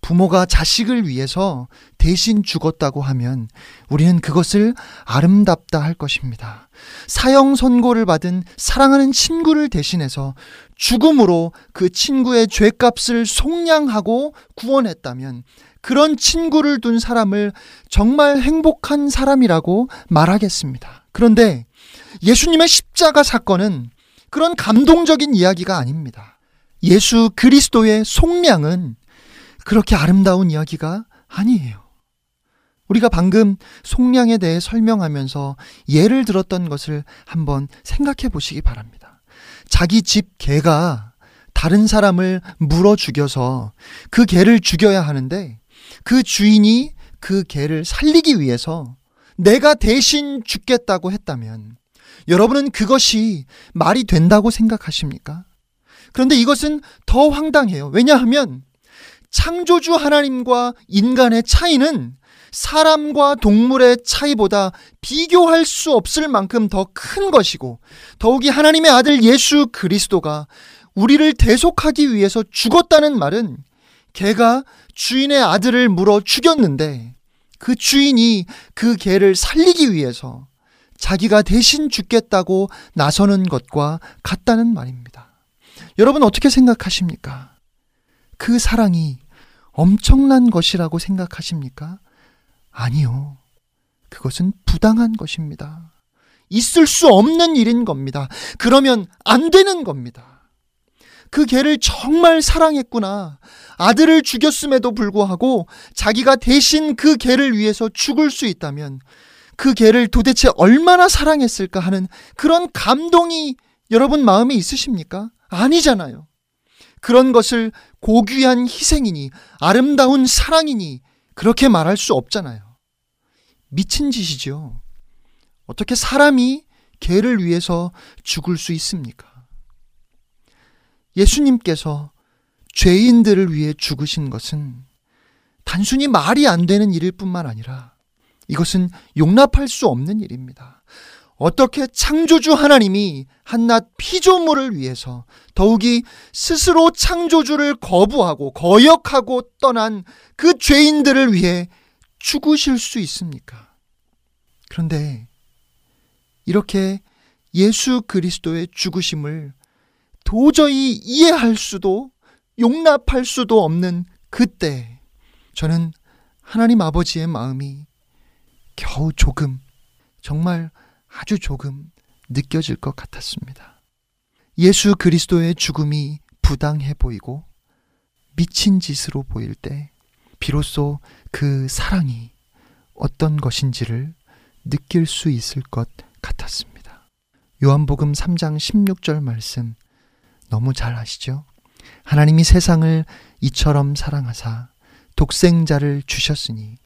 부모가 자식을 위해서 대신 죽었다고 하면 우리는 그것을 아름답다 할 것입니다. 사형 선고를 받은 사랑하는 친구를 대신해서 죽음으로 그 친구의 죄값을 속량하고 구원했다면 그런 친구를 둔 사람을 정말 행복한 사람이라고 말하겠습니다. 그런데 예수님의 십자가 사건은 그런 감동적인 이야기가 아닙니다. 예수 그리스도의 속량은 그렇게 아름다운 이야기가 아니에요. 우리가 방금 속량에 대해 설명하면서 예를 들었던 것을 한번 생각해 보시기 바랍니다. 자기 집 개가 다른 사람을 물어 죽여서 그 개를 죽여야 하는데 그 주인이 그 개를 살리기 위해서 내가 대신 죽겠다고 했다면 여러분은 그것이 말이 된다고 생각하십니까? 그런데 이것은 더 황당해요. 왜냐하면 창조주 하나님과 인간의 차이는 사람과 동물의 차이보다 비교할 수 없을 만큼 더 큰 것이고 더욱이 하나님의 아들 예수 그리스도가 우리를 대속하기 위해서 죽었다는 말은 개가 주인의 아들을 물어 죽였는데 그 주인이 그 개를 살리기 위해서 자기가 대신 죽겠다고 나서는 것과 같다는 말입니다. 여러분 어떻게 생각하십니까? 그 사랑이 엄청난 것이라고 생각하십니까? 아니요. 그것은 부당한 것입니다. 있을 수 없는 일인 겁니다. 그러면 안 되는 겁니다. 그 개를 정말 사랑했구나. 아들을 죽였음에도 불구하고 자기가 대신 그 개를 위해서 죽을 수 있다면 그 개를 도대체 얼마나 사랑했을까 하는 그런 감동이 여러분 마음에 있으십니까? 아니잖아요. 그런 것을 고귀한 희생이니 아름다운 사랑이니 그렇게 말할 수 없잖아요. 미친 짓이죠. 어떻게 사람이 개를 위해서 죽을 수 있습니까? 예수님께서 죄인들을 위해 죽으신 것은 단순히 말이 안 되는 일일 뿐만 아니라 이것은 용납할 수 없는 일입니다. 어떻게 창조주 하나님이 한낱 피조물을 위해서 더욱이 스스로 창조주를 거부하고 거역하고 떠난 그 죄인들을 위해 죽으실 수 있습니까? 그런데 이렇게 예수 그리스도의 죽으심을 도저히 이해할 수도 용납할 수도 없는 그때 저는 하나님 아버지의 마음이 겨우 조금 정말 아주 조금 느껴질 것 같았습니다. 예수 그리스도의 죽음이 부당해 보이고 미친 짓으로 보일 때 비로소 그 사랑이 어떤 것인지를 느낄 수 있을 것 같았습니다. 요한복음 3장 16절 말씀 너무 잘 아시죠? 하나님이 세상을 이처럼 사랑하사 독생자를 주셨으니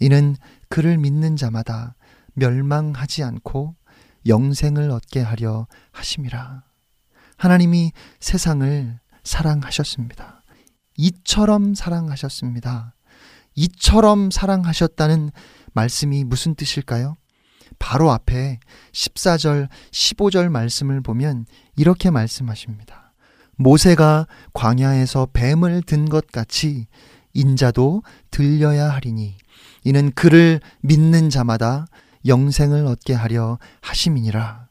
이는 그를 믿는 자마다 멸망하지 않고 영생을 얻게 하려 하심이라. 하나님이 세상을 사랑하셨습니다. 이처럼 사랑하셨습니다. 이처럼 사랑하셨다는 말씀이 무슨 뜻일까요? 바로 앞에 14절, 15절 말씀을 보면 이렇게 말씀하십니다. 모세가 광야에서 뱀을 든 것 같이 인자도 들려야 하리니 이는 그를 믿는 자마다 영생을 얻게 하려 하심이니라.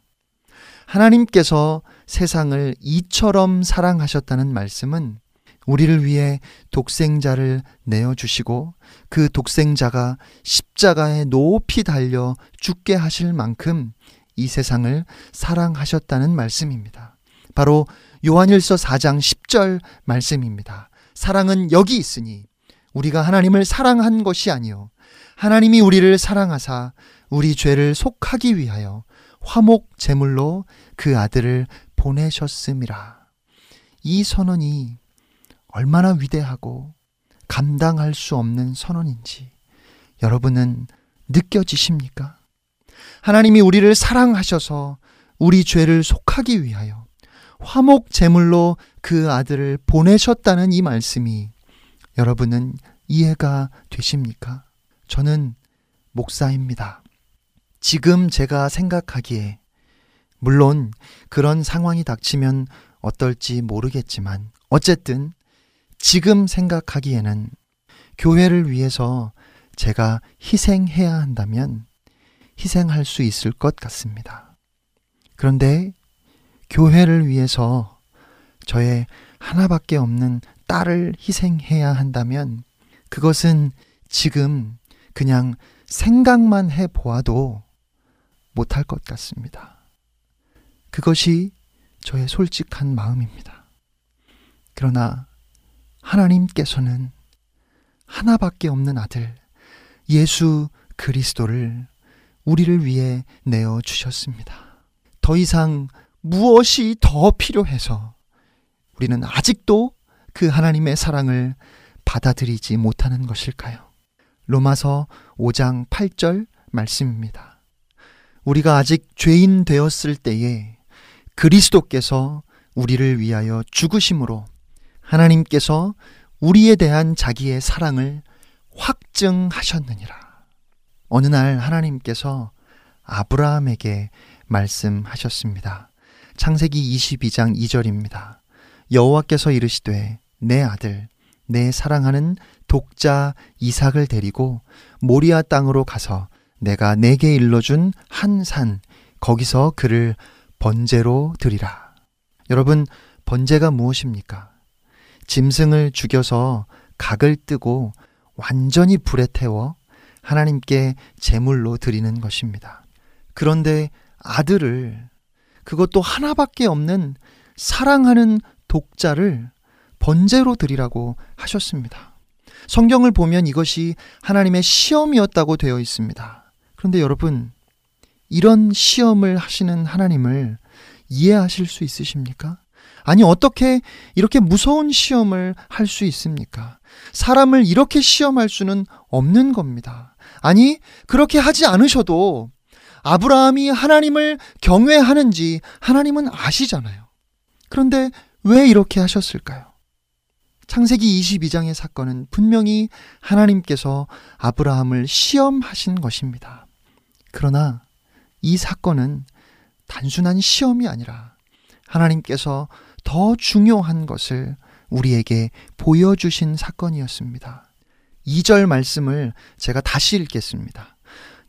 하나님께서 세상을 이처럼 사랑하셨다는 말씀은 우리를 위해 독생자를 내어주시고 그 독생자가 십자가에 높이 달려 죽게 하실 만큼 이 세상을 사랑하셨다는 말씀입니다. 바로 요한일서 4장 10절 말씀입니다. 사랑은 여기 있으니 우리가 하나님을 사랑한 것이 아니요 하나님이 우리를 사랑하사 우리 죄를 속하기 위하여 화목 제물로 그 아들을 보내셨음이라. 이 선언이 얼마나 위대하고 감당할 수 없는 선언인지 여러분은 느껴지십니까? 하나님이 우리를 사랑하셔서 우리 죄를 속하기 위하여 화목 제물로 그 아들을 보내셨다는 이 말씀이 여러분은 이해가 되십니까? 저는 목사입니다. 지금 제가 생각하기에 물론 그런 상황이 닥치면 어떨지 모르겠지만 어쨌든 지금 생각하기에는 교회를 위해서 제가 희생해야 한다면 희생할 수 있을 것 같습니다. 그런데 교회를 위해서 저의 하나밖에 없는 딸을 희생해야 한다면 그것은 지금 그냥 생각만 해 보아도 못할 것 같습니다. 그것이 저의 솔직한 마음입니다. 그러나 하나님께서는 하나밖에 없는 아들, 예수 그리스도를 우리를 위해 내어 주셨습니다. 더 이상 무엇이 더 필요해서 우리는 아직도 그 하나님의 사랑을 받아들이지 못하는 것일까요? 로마서 5장 8절 말씀입니다. 우리가 아직 죄인 되었을 때에 그리스도께서 우리를 위하여 죽으심으로 하나님께서 우리에 대한 자기의 사랑을 확증하셨느니라. 어느 날 하나님께서 아브라함에게 말씀하셨습니다. 창세기 22장 2절입니다. 여호와께서 이르시되 내 아들 내 사랑하는 독자 이삭을 데리고 모리아 땅으로 가서 내가 내게 일러준 한 산 거기서 그를 번제로 드리라. 여러분 번제가 무엇입니까? 짐승을 죽여서 각을 뜨고 완전히 불에 태워 하나님께 제물로 드리는 것입니다. 그런데 아들을 그것도 하나밖에 없는 사랑하는 독자를 번제로 드리라고 하셨습니다. 성경을 보면 이것이 하나님의 시험이었다고 되어 있습니다. 그런데 여러분, 이런 시험을 하시는 하나님을 이해하실 수 있으십니까? 아니, 어떻게 이렇게 무서운 시험을 할 수 있습니까? 사람을 이렇게 시험할 수는 없는 겁니다. 아니, 그렇게 하지 않으셔도 아브라함이 하나님을 경외하는지 하나님은 아시잖아요. 그런데 왜 이렇게 하셨을까요? 창세기 22장의 사건은 분명히 하나님께서 아브라함을 시험하신 것입니다. 그러나 이 사건은 단순한 시험이 아니라 하나님께서 더 중요한 것을 우리에게 보여주신 사건이었습니다. 2절 말씀을 제가 다시 읽겠습니다.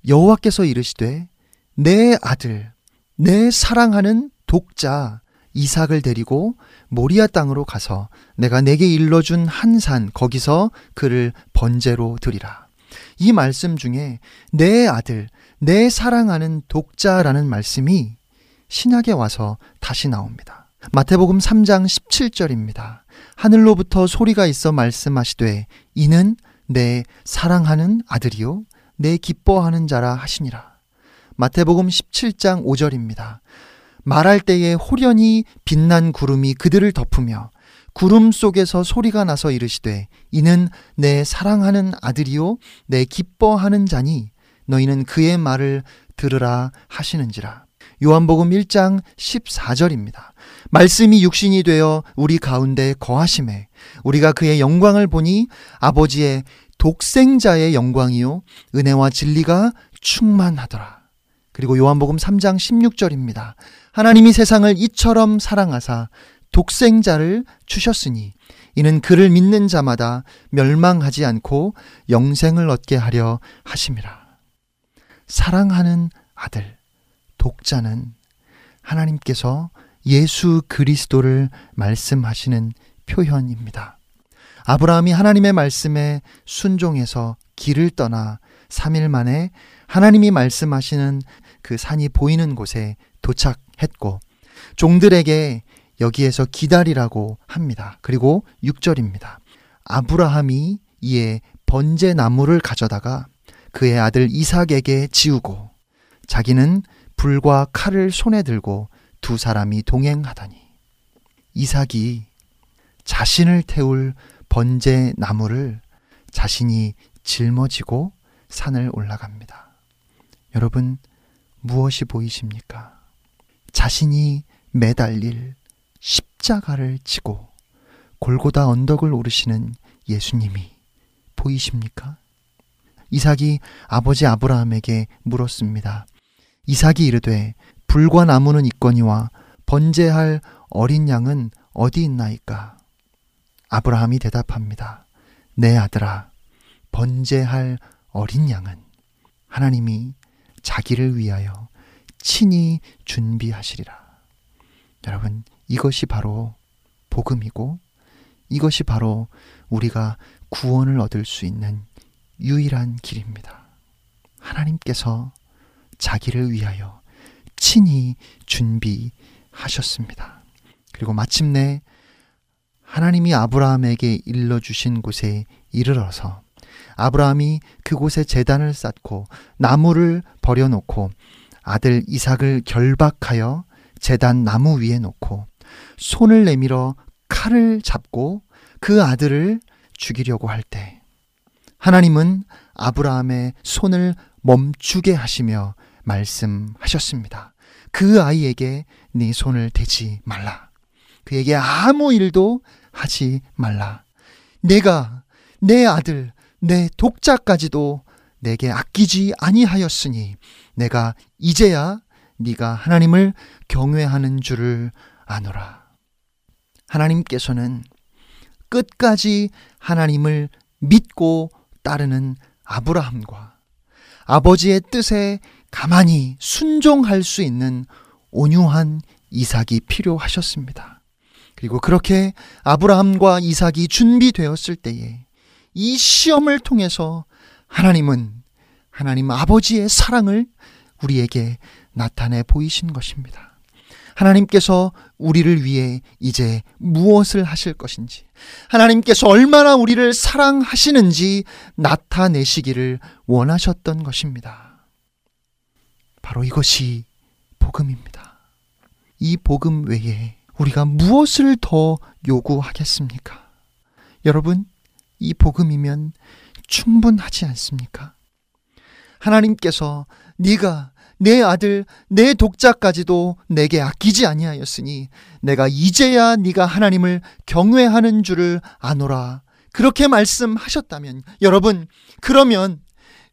여호와께서 이르시되 내 아들 내 사랑하는 독자 이삭을 데리고 모리아 땅으로 가서 내가 내게 일러준 한 산 거기서 그를 번제로 드리라. 이 말씀 중에 내 아들 내 사랑하는 독자라는 말씀이 신약에 와서 다시 나옵니다. 마태복음 3장 17절입니다. 하늘로부터 소리가 있어 말씀하시되 이는 내 사랑하는 아들이요 내 기뻐하는 자라 하시니라. 마태복음 17장 5절입니다. 말할 때에 호련히 빛난 구름이 그들을 덮으며 구름 속에서 소리가 나서 이르시되 이는 내 사랑하는 아들이요 내 기뻐하는 자니 너희는 그의 말을 들으라 하시는지라. 요한복음 1장 14절입니다. 말씀이 육신이 되어 우리 가운데 거하심에 우리가 그의 영광을 보니 아버지의 독생자의 영광이요 은혜와 진리가 충만하더라. 그리고 요한복음 3장 16절입니다. 하나님이 세상을 이처럼 사랑하사 독생자를 주셨으니 이는 그를 믿는 자마다 멸망하지 않고 영생을 얻게 하려 하심이라. 사랑하는 아들, 독자는 하나님께서 예수 그리스도를 말씀하시는 표현입니다. 아브라함이 하나님의 말씀에 순종해서 길을 떠나 3일 만에 하나님이 말씀하시는 그 산이 보이는 곳에 도착했고 종들에게 여기에서 기다리라고 합니다. 그리고 6절입니다. 아브라함이 이에 번제 나무를 가져다가 그의 아들 이삭에게 지우고 자기는 불과 칼을 손에 들고 두 사람이 동행하다니 이삭이 자신을 태울 번제 나무를 자신이 짊어지고 산을 올라갑니다. 여러분 무엇이 보이십니까? 자신이 매달릴 십자가를 지고 골고다 언덕을 오르시는 예수님이 보이십니까? 이삭이 아버지 아브라함에게 물었습니다. 이삭이 이르되 불과 나무는 있거니와 번제할 어린 양은 어디 있나이까? 아브라함이 대답합니다. 내 아들아, 번제할 어린 양은 하나님이 자기를 위하여 친히 준비하시리라. 여러분, 이것이 바로 복음이고 이것이 바로 우리가 구원을 얻을 수 있는 유일한 길입니다. 하나님께서 자기를 위하여 친히 준비하셨습니다. 그리고 마침내 하나님이 아브라함에게 일러주신 곳에 이르러서 아브라함이 그곳에 재단을 쌓고 나무를 버려놓고 아들 이삭을 결박하여 재단 나무 위에 놓고 손을 내밀어 칼을 잡고 그 아들을 죽이려고 할 때 하나님은 아브라함의 손을 멈추게 하시며 말씀하셨습니다. 그 아이에게 네 손을 대지 말라. 그에게 아무 일도 하지 말라. 내가 내 아들, 내 독자까지도 내게 아끼지 아니하였으니 내가 이제야 네가 하나님을 경외하는 줄을 아노라. 하나님께서는 끝까지 하나님을 믿고 따르는 아브라함과 아버지의 뜻에 가만히 순종할 수 있는 온유한 이삭이 필요하셨습니다. 그리고 그렇게 아브라함과 이삭이 준비되었을 때에 이 시험을 통해서 하나님은 하나님 아버지의 사랑을 우리에게 나타내 보이신 것입니다. 하나님께서 우리를 위해 이제 무엇을 하실 것인지, 하나님께서 얼마나 우리를 사랑하시는지 나타내시기를 원하셨던 것입니다. 바로 이것이 복음입니다. 이 복음 외에 우리가 무엇을 더 요구하겠습니까? 여러분, 이 복음이면 충분하지 않습니까? 하나님께서 네가 내 아들 내 독자까지도 내게 아끼지 아니하였으니 내가 이제야 네가 하나님을 경외하는 줄을 아노라 그렇게 말씀하셨다면 여러분 그러면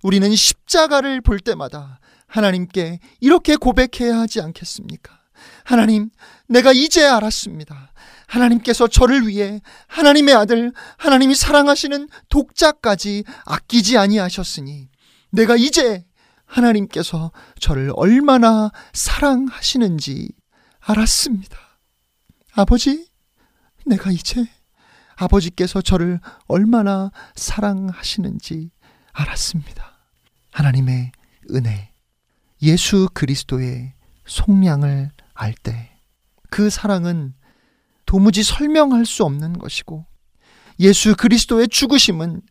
우리는 십자가를 볼 때마다 하나님께 이렇게 고백해야 하지 않겠습니까? 하나님, 내가 이제 알았습니다. 하나님께서 저를 위해 하나님의 아들, 하나님이 사랑하시는 독자까지 아끼지 아니하셨으니 내가 이제 하나님께서 저를 얼마나 사랑하시는지 알았습니다. 아버지, 내가 이제 아버지께서 저를 얼마나 사랑하시는지 알았습니다. 하나님의 은혜, 예수 그리스도의 속량을 알 때 그 사랑은 도무지 설명할 수 없는 것이고 예수 그리스도의 죽으심은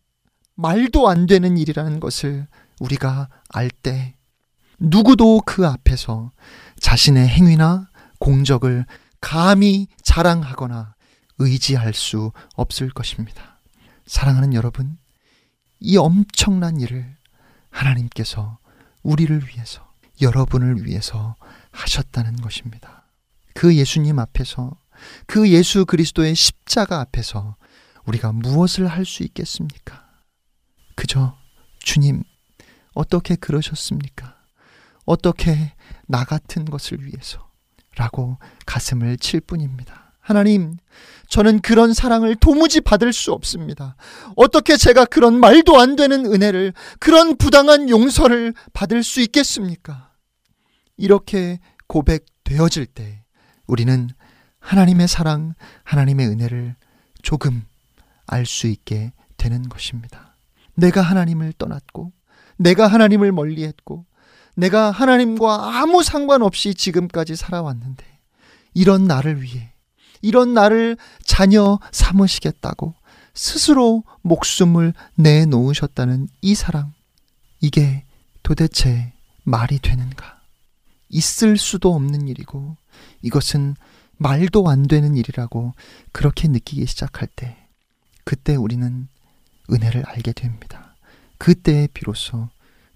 말도 안 되는 일이라는 것을 우리가 알 때 누구도 그 앞에서 자신의 행위나 공적을 감히 자랑하거나 의지할 수 없을 것입니다. 사랑하는 여러분, 이 엄청난 일을 하나님께서 우리를 위해서, 여러분을 위해서 하셨다는 것입니다. 그 예수님 앞에서, 그 예수 그리스도의 십자가 앞에서 우리가 무엇을 할 수 있겠습니까? 그저 주님, 어떻게 그러셨습니까? 어떻게 나 같은 것을 위해서? 라고 가슴을 칠 뿐입니다. 하나님, 저는 그런 사랑을 도무지 받을 수 없습니다. 어떻게 제가 그런 말도 안 되는 은혜를, 그런 부당한 용서를 받을 수 있겠습니까? 이렇게 고백되어질 때 우리는 하나님의 사랑, 하나님의 은혜를 조금 알 수 있게 되는 것입니다. 내가 하나님을 떠났고, 내가 하나님을 멀리 했고, 내가 하나님과 아무 상관없이 지금까지 살아왔는데, 이런 나를 위해, 이런 나를 자녀 삼으시겠다고 스스로 목숨을 내놓으셨다는 이 사랑, 이게 도대체 말이 되는가? 있을 수도 없는 일이고, 이것은 말도 안 되는 일이라고 그렇게 느끼기 시작할 때, 그때 우리는 은혜를 알게 됩니다. 그때에 비로소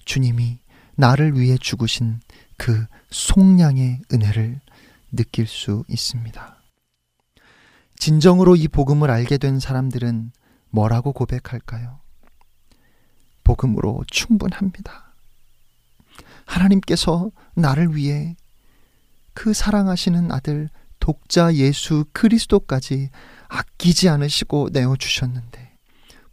주님이 나를 위해 죽으신 그 속량의 은혜를 느낄 수 있습니다. 진정으로 이 복음을 알게 된 사람들은 뭐라고 고백할까요? 복음으로 충분합니다. 하나님께서 나를 위해 그 사랑하시는 아들 독자 예수 그리스도까지 아끼지 않으시고 내어주셨는데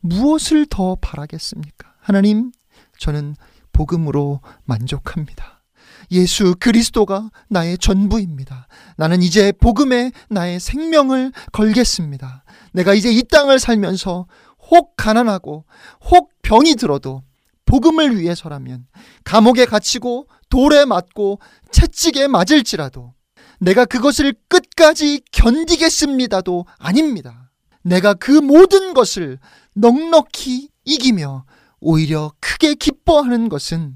무엇을 더 바라겠습니까? 하나님, 저는 복음으로 만족합니다. 예수 그리스도가 나의 전부입니다. 나는 이제 복음에 나의 생명을 걸겠습니다. 내가 이제 이 땅을 살면서 혹 가난하고 혹 병이 들어도 복음을 위해서라면 감옥에 갇히고 돌에 맞고 채찍에 맞을지라도 내가 그것을 끝까지 견디겠습니다도 아닙니다. 내가 그 모든 것을 넉넉히 이기며 오히려 크게 기뻐하는 것은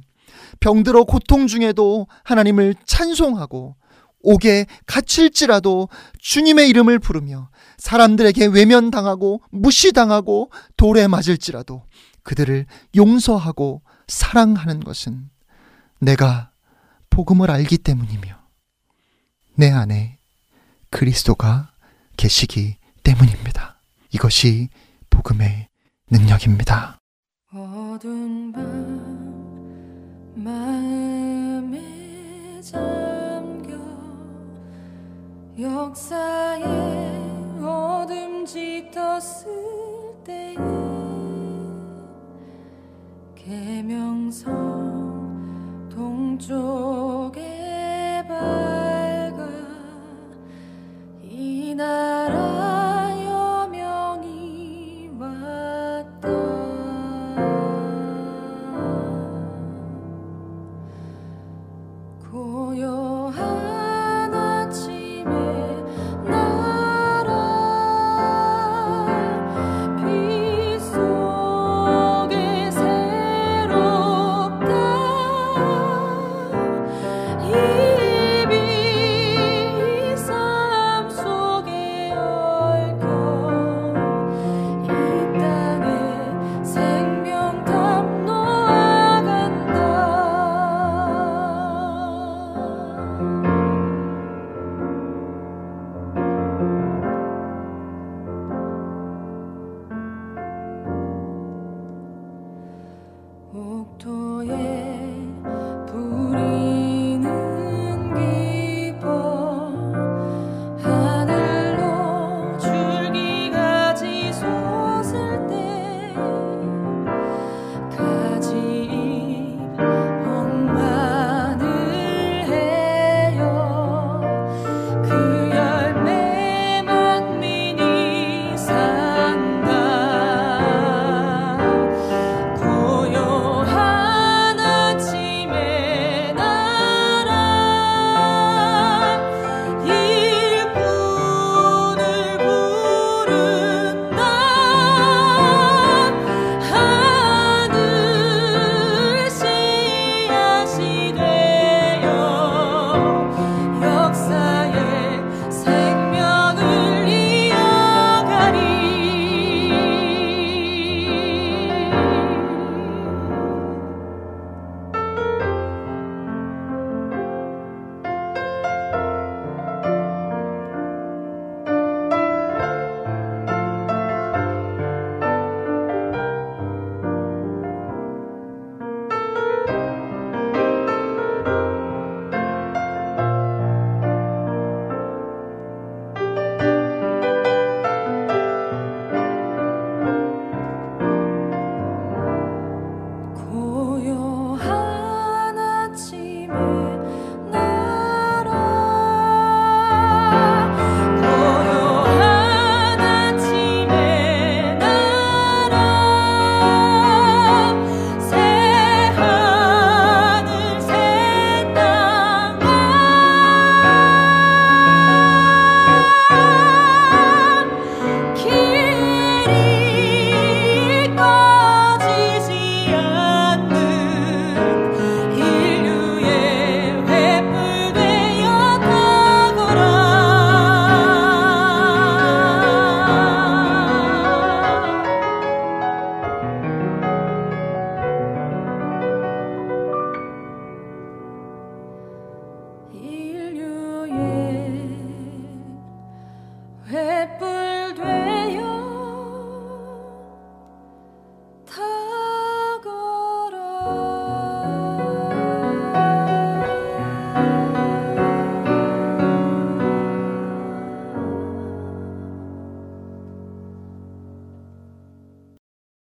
병들어 고통 중에도 하나님을 찬송하고 옥에 갇힐지라도 주님의 이름을 부르며 사람들에게 외면당하고 무시당하고 돌에 맞을지라도 그들을 용서하고 사랑하는 것은 내가 복음을 알기 때문이며 내 안에 그리스도가 계시기 때문입니다. 이것이 복음의 능력입니다. 어두운 밤 마음에 잠겨 역사의 어둠 짙었을 때에 계명성 동쪽에 밝아 이 나라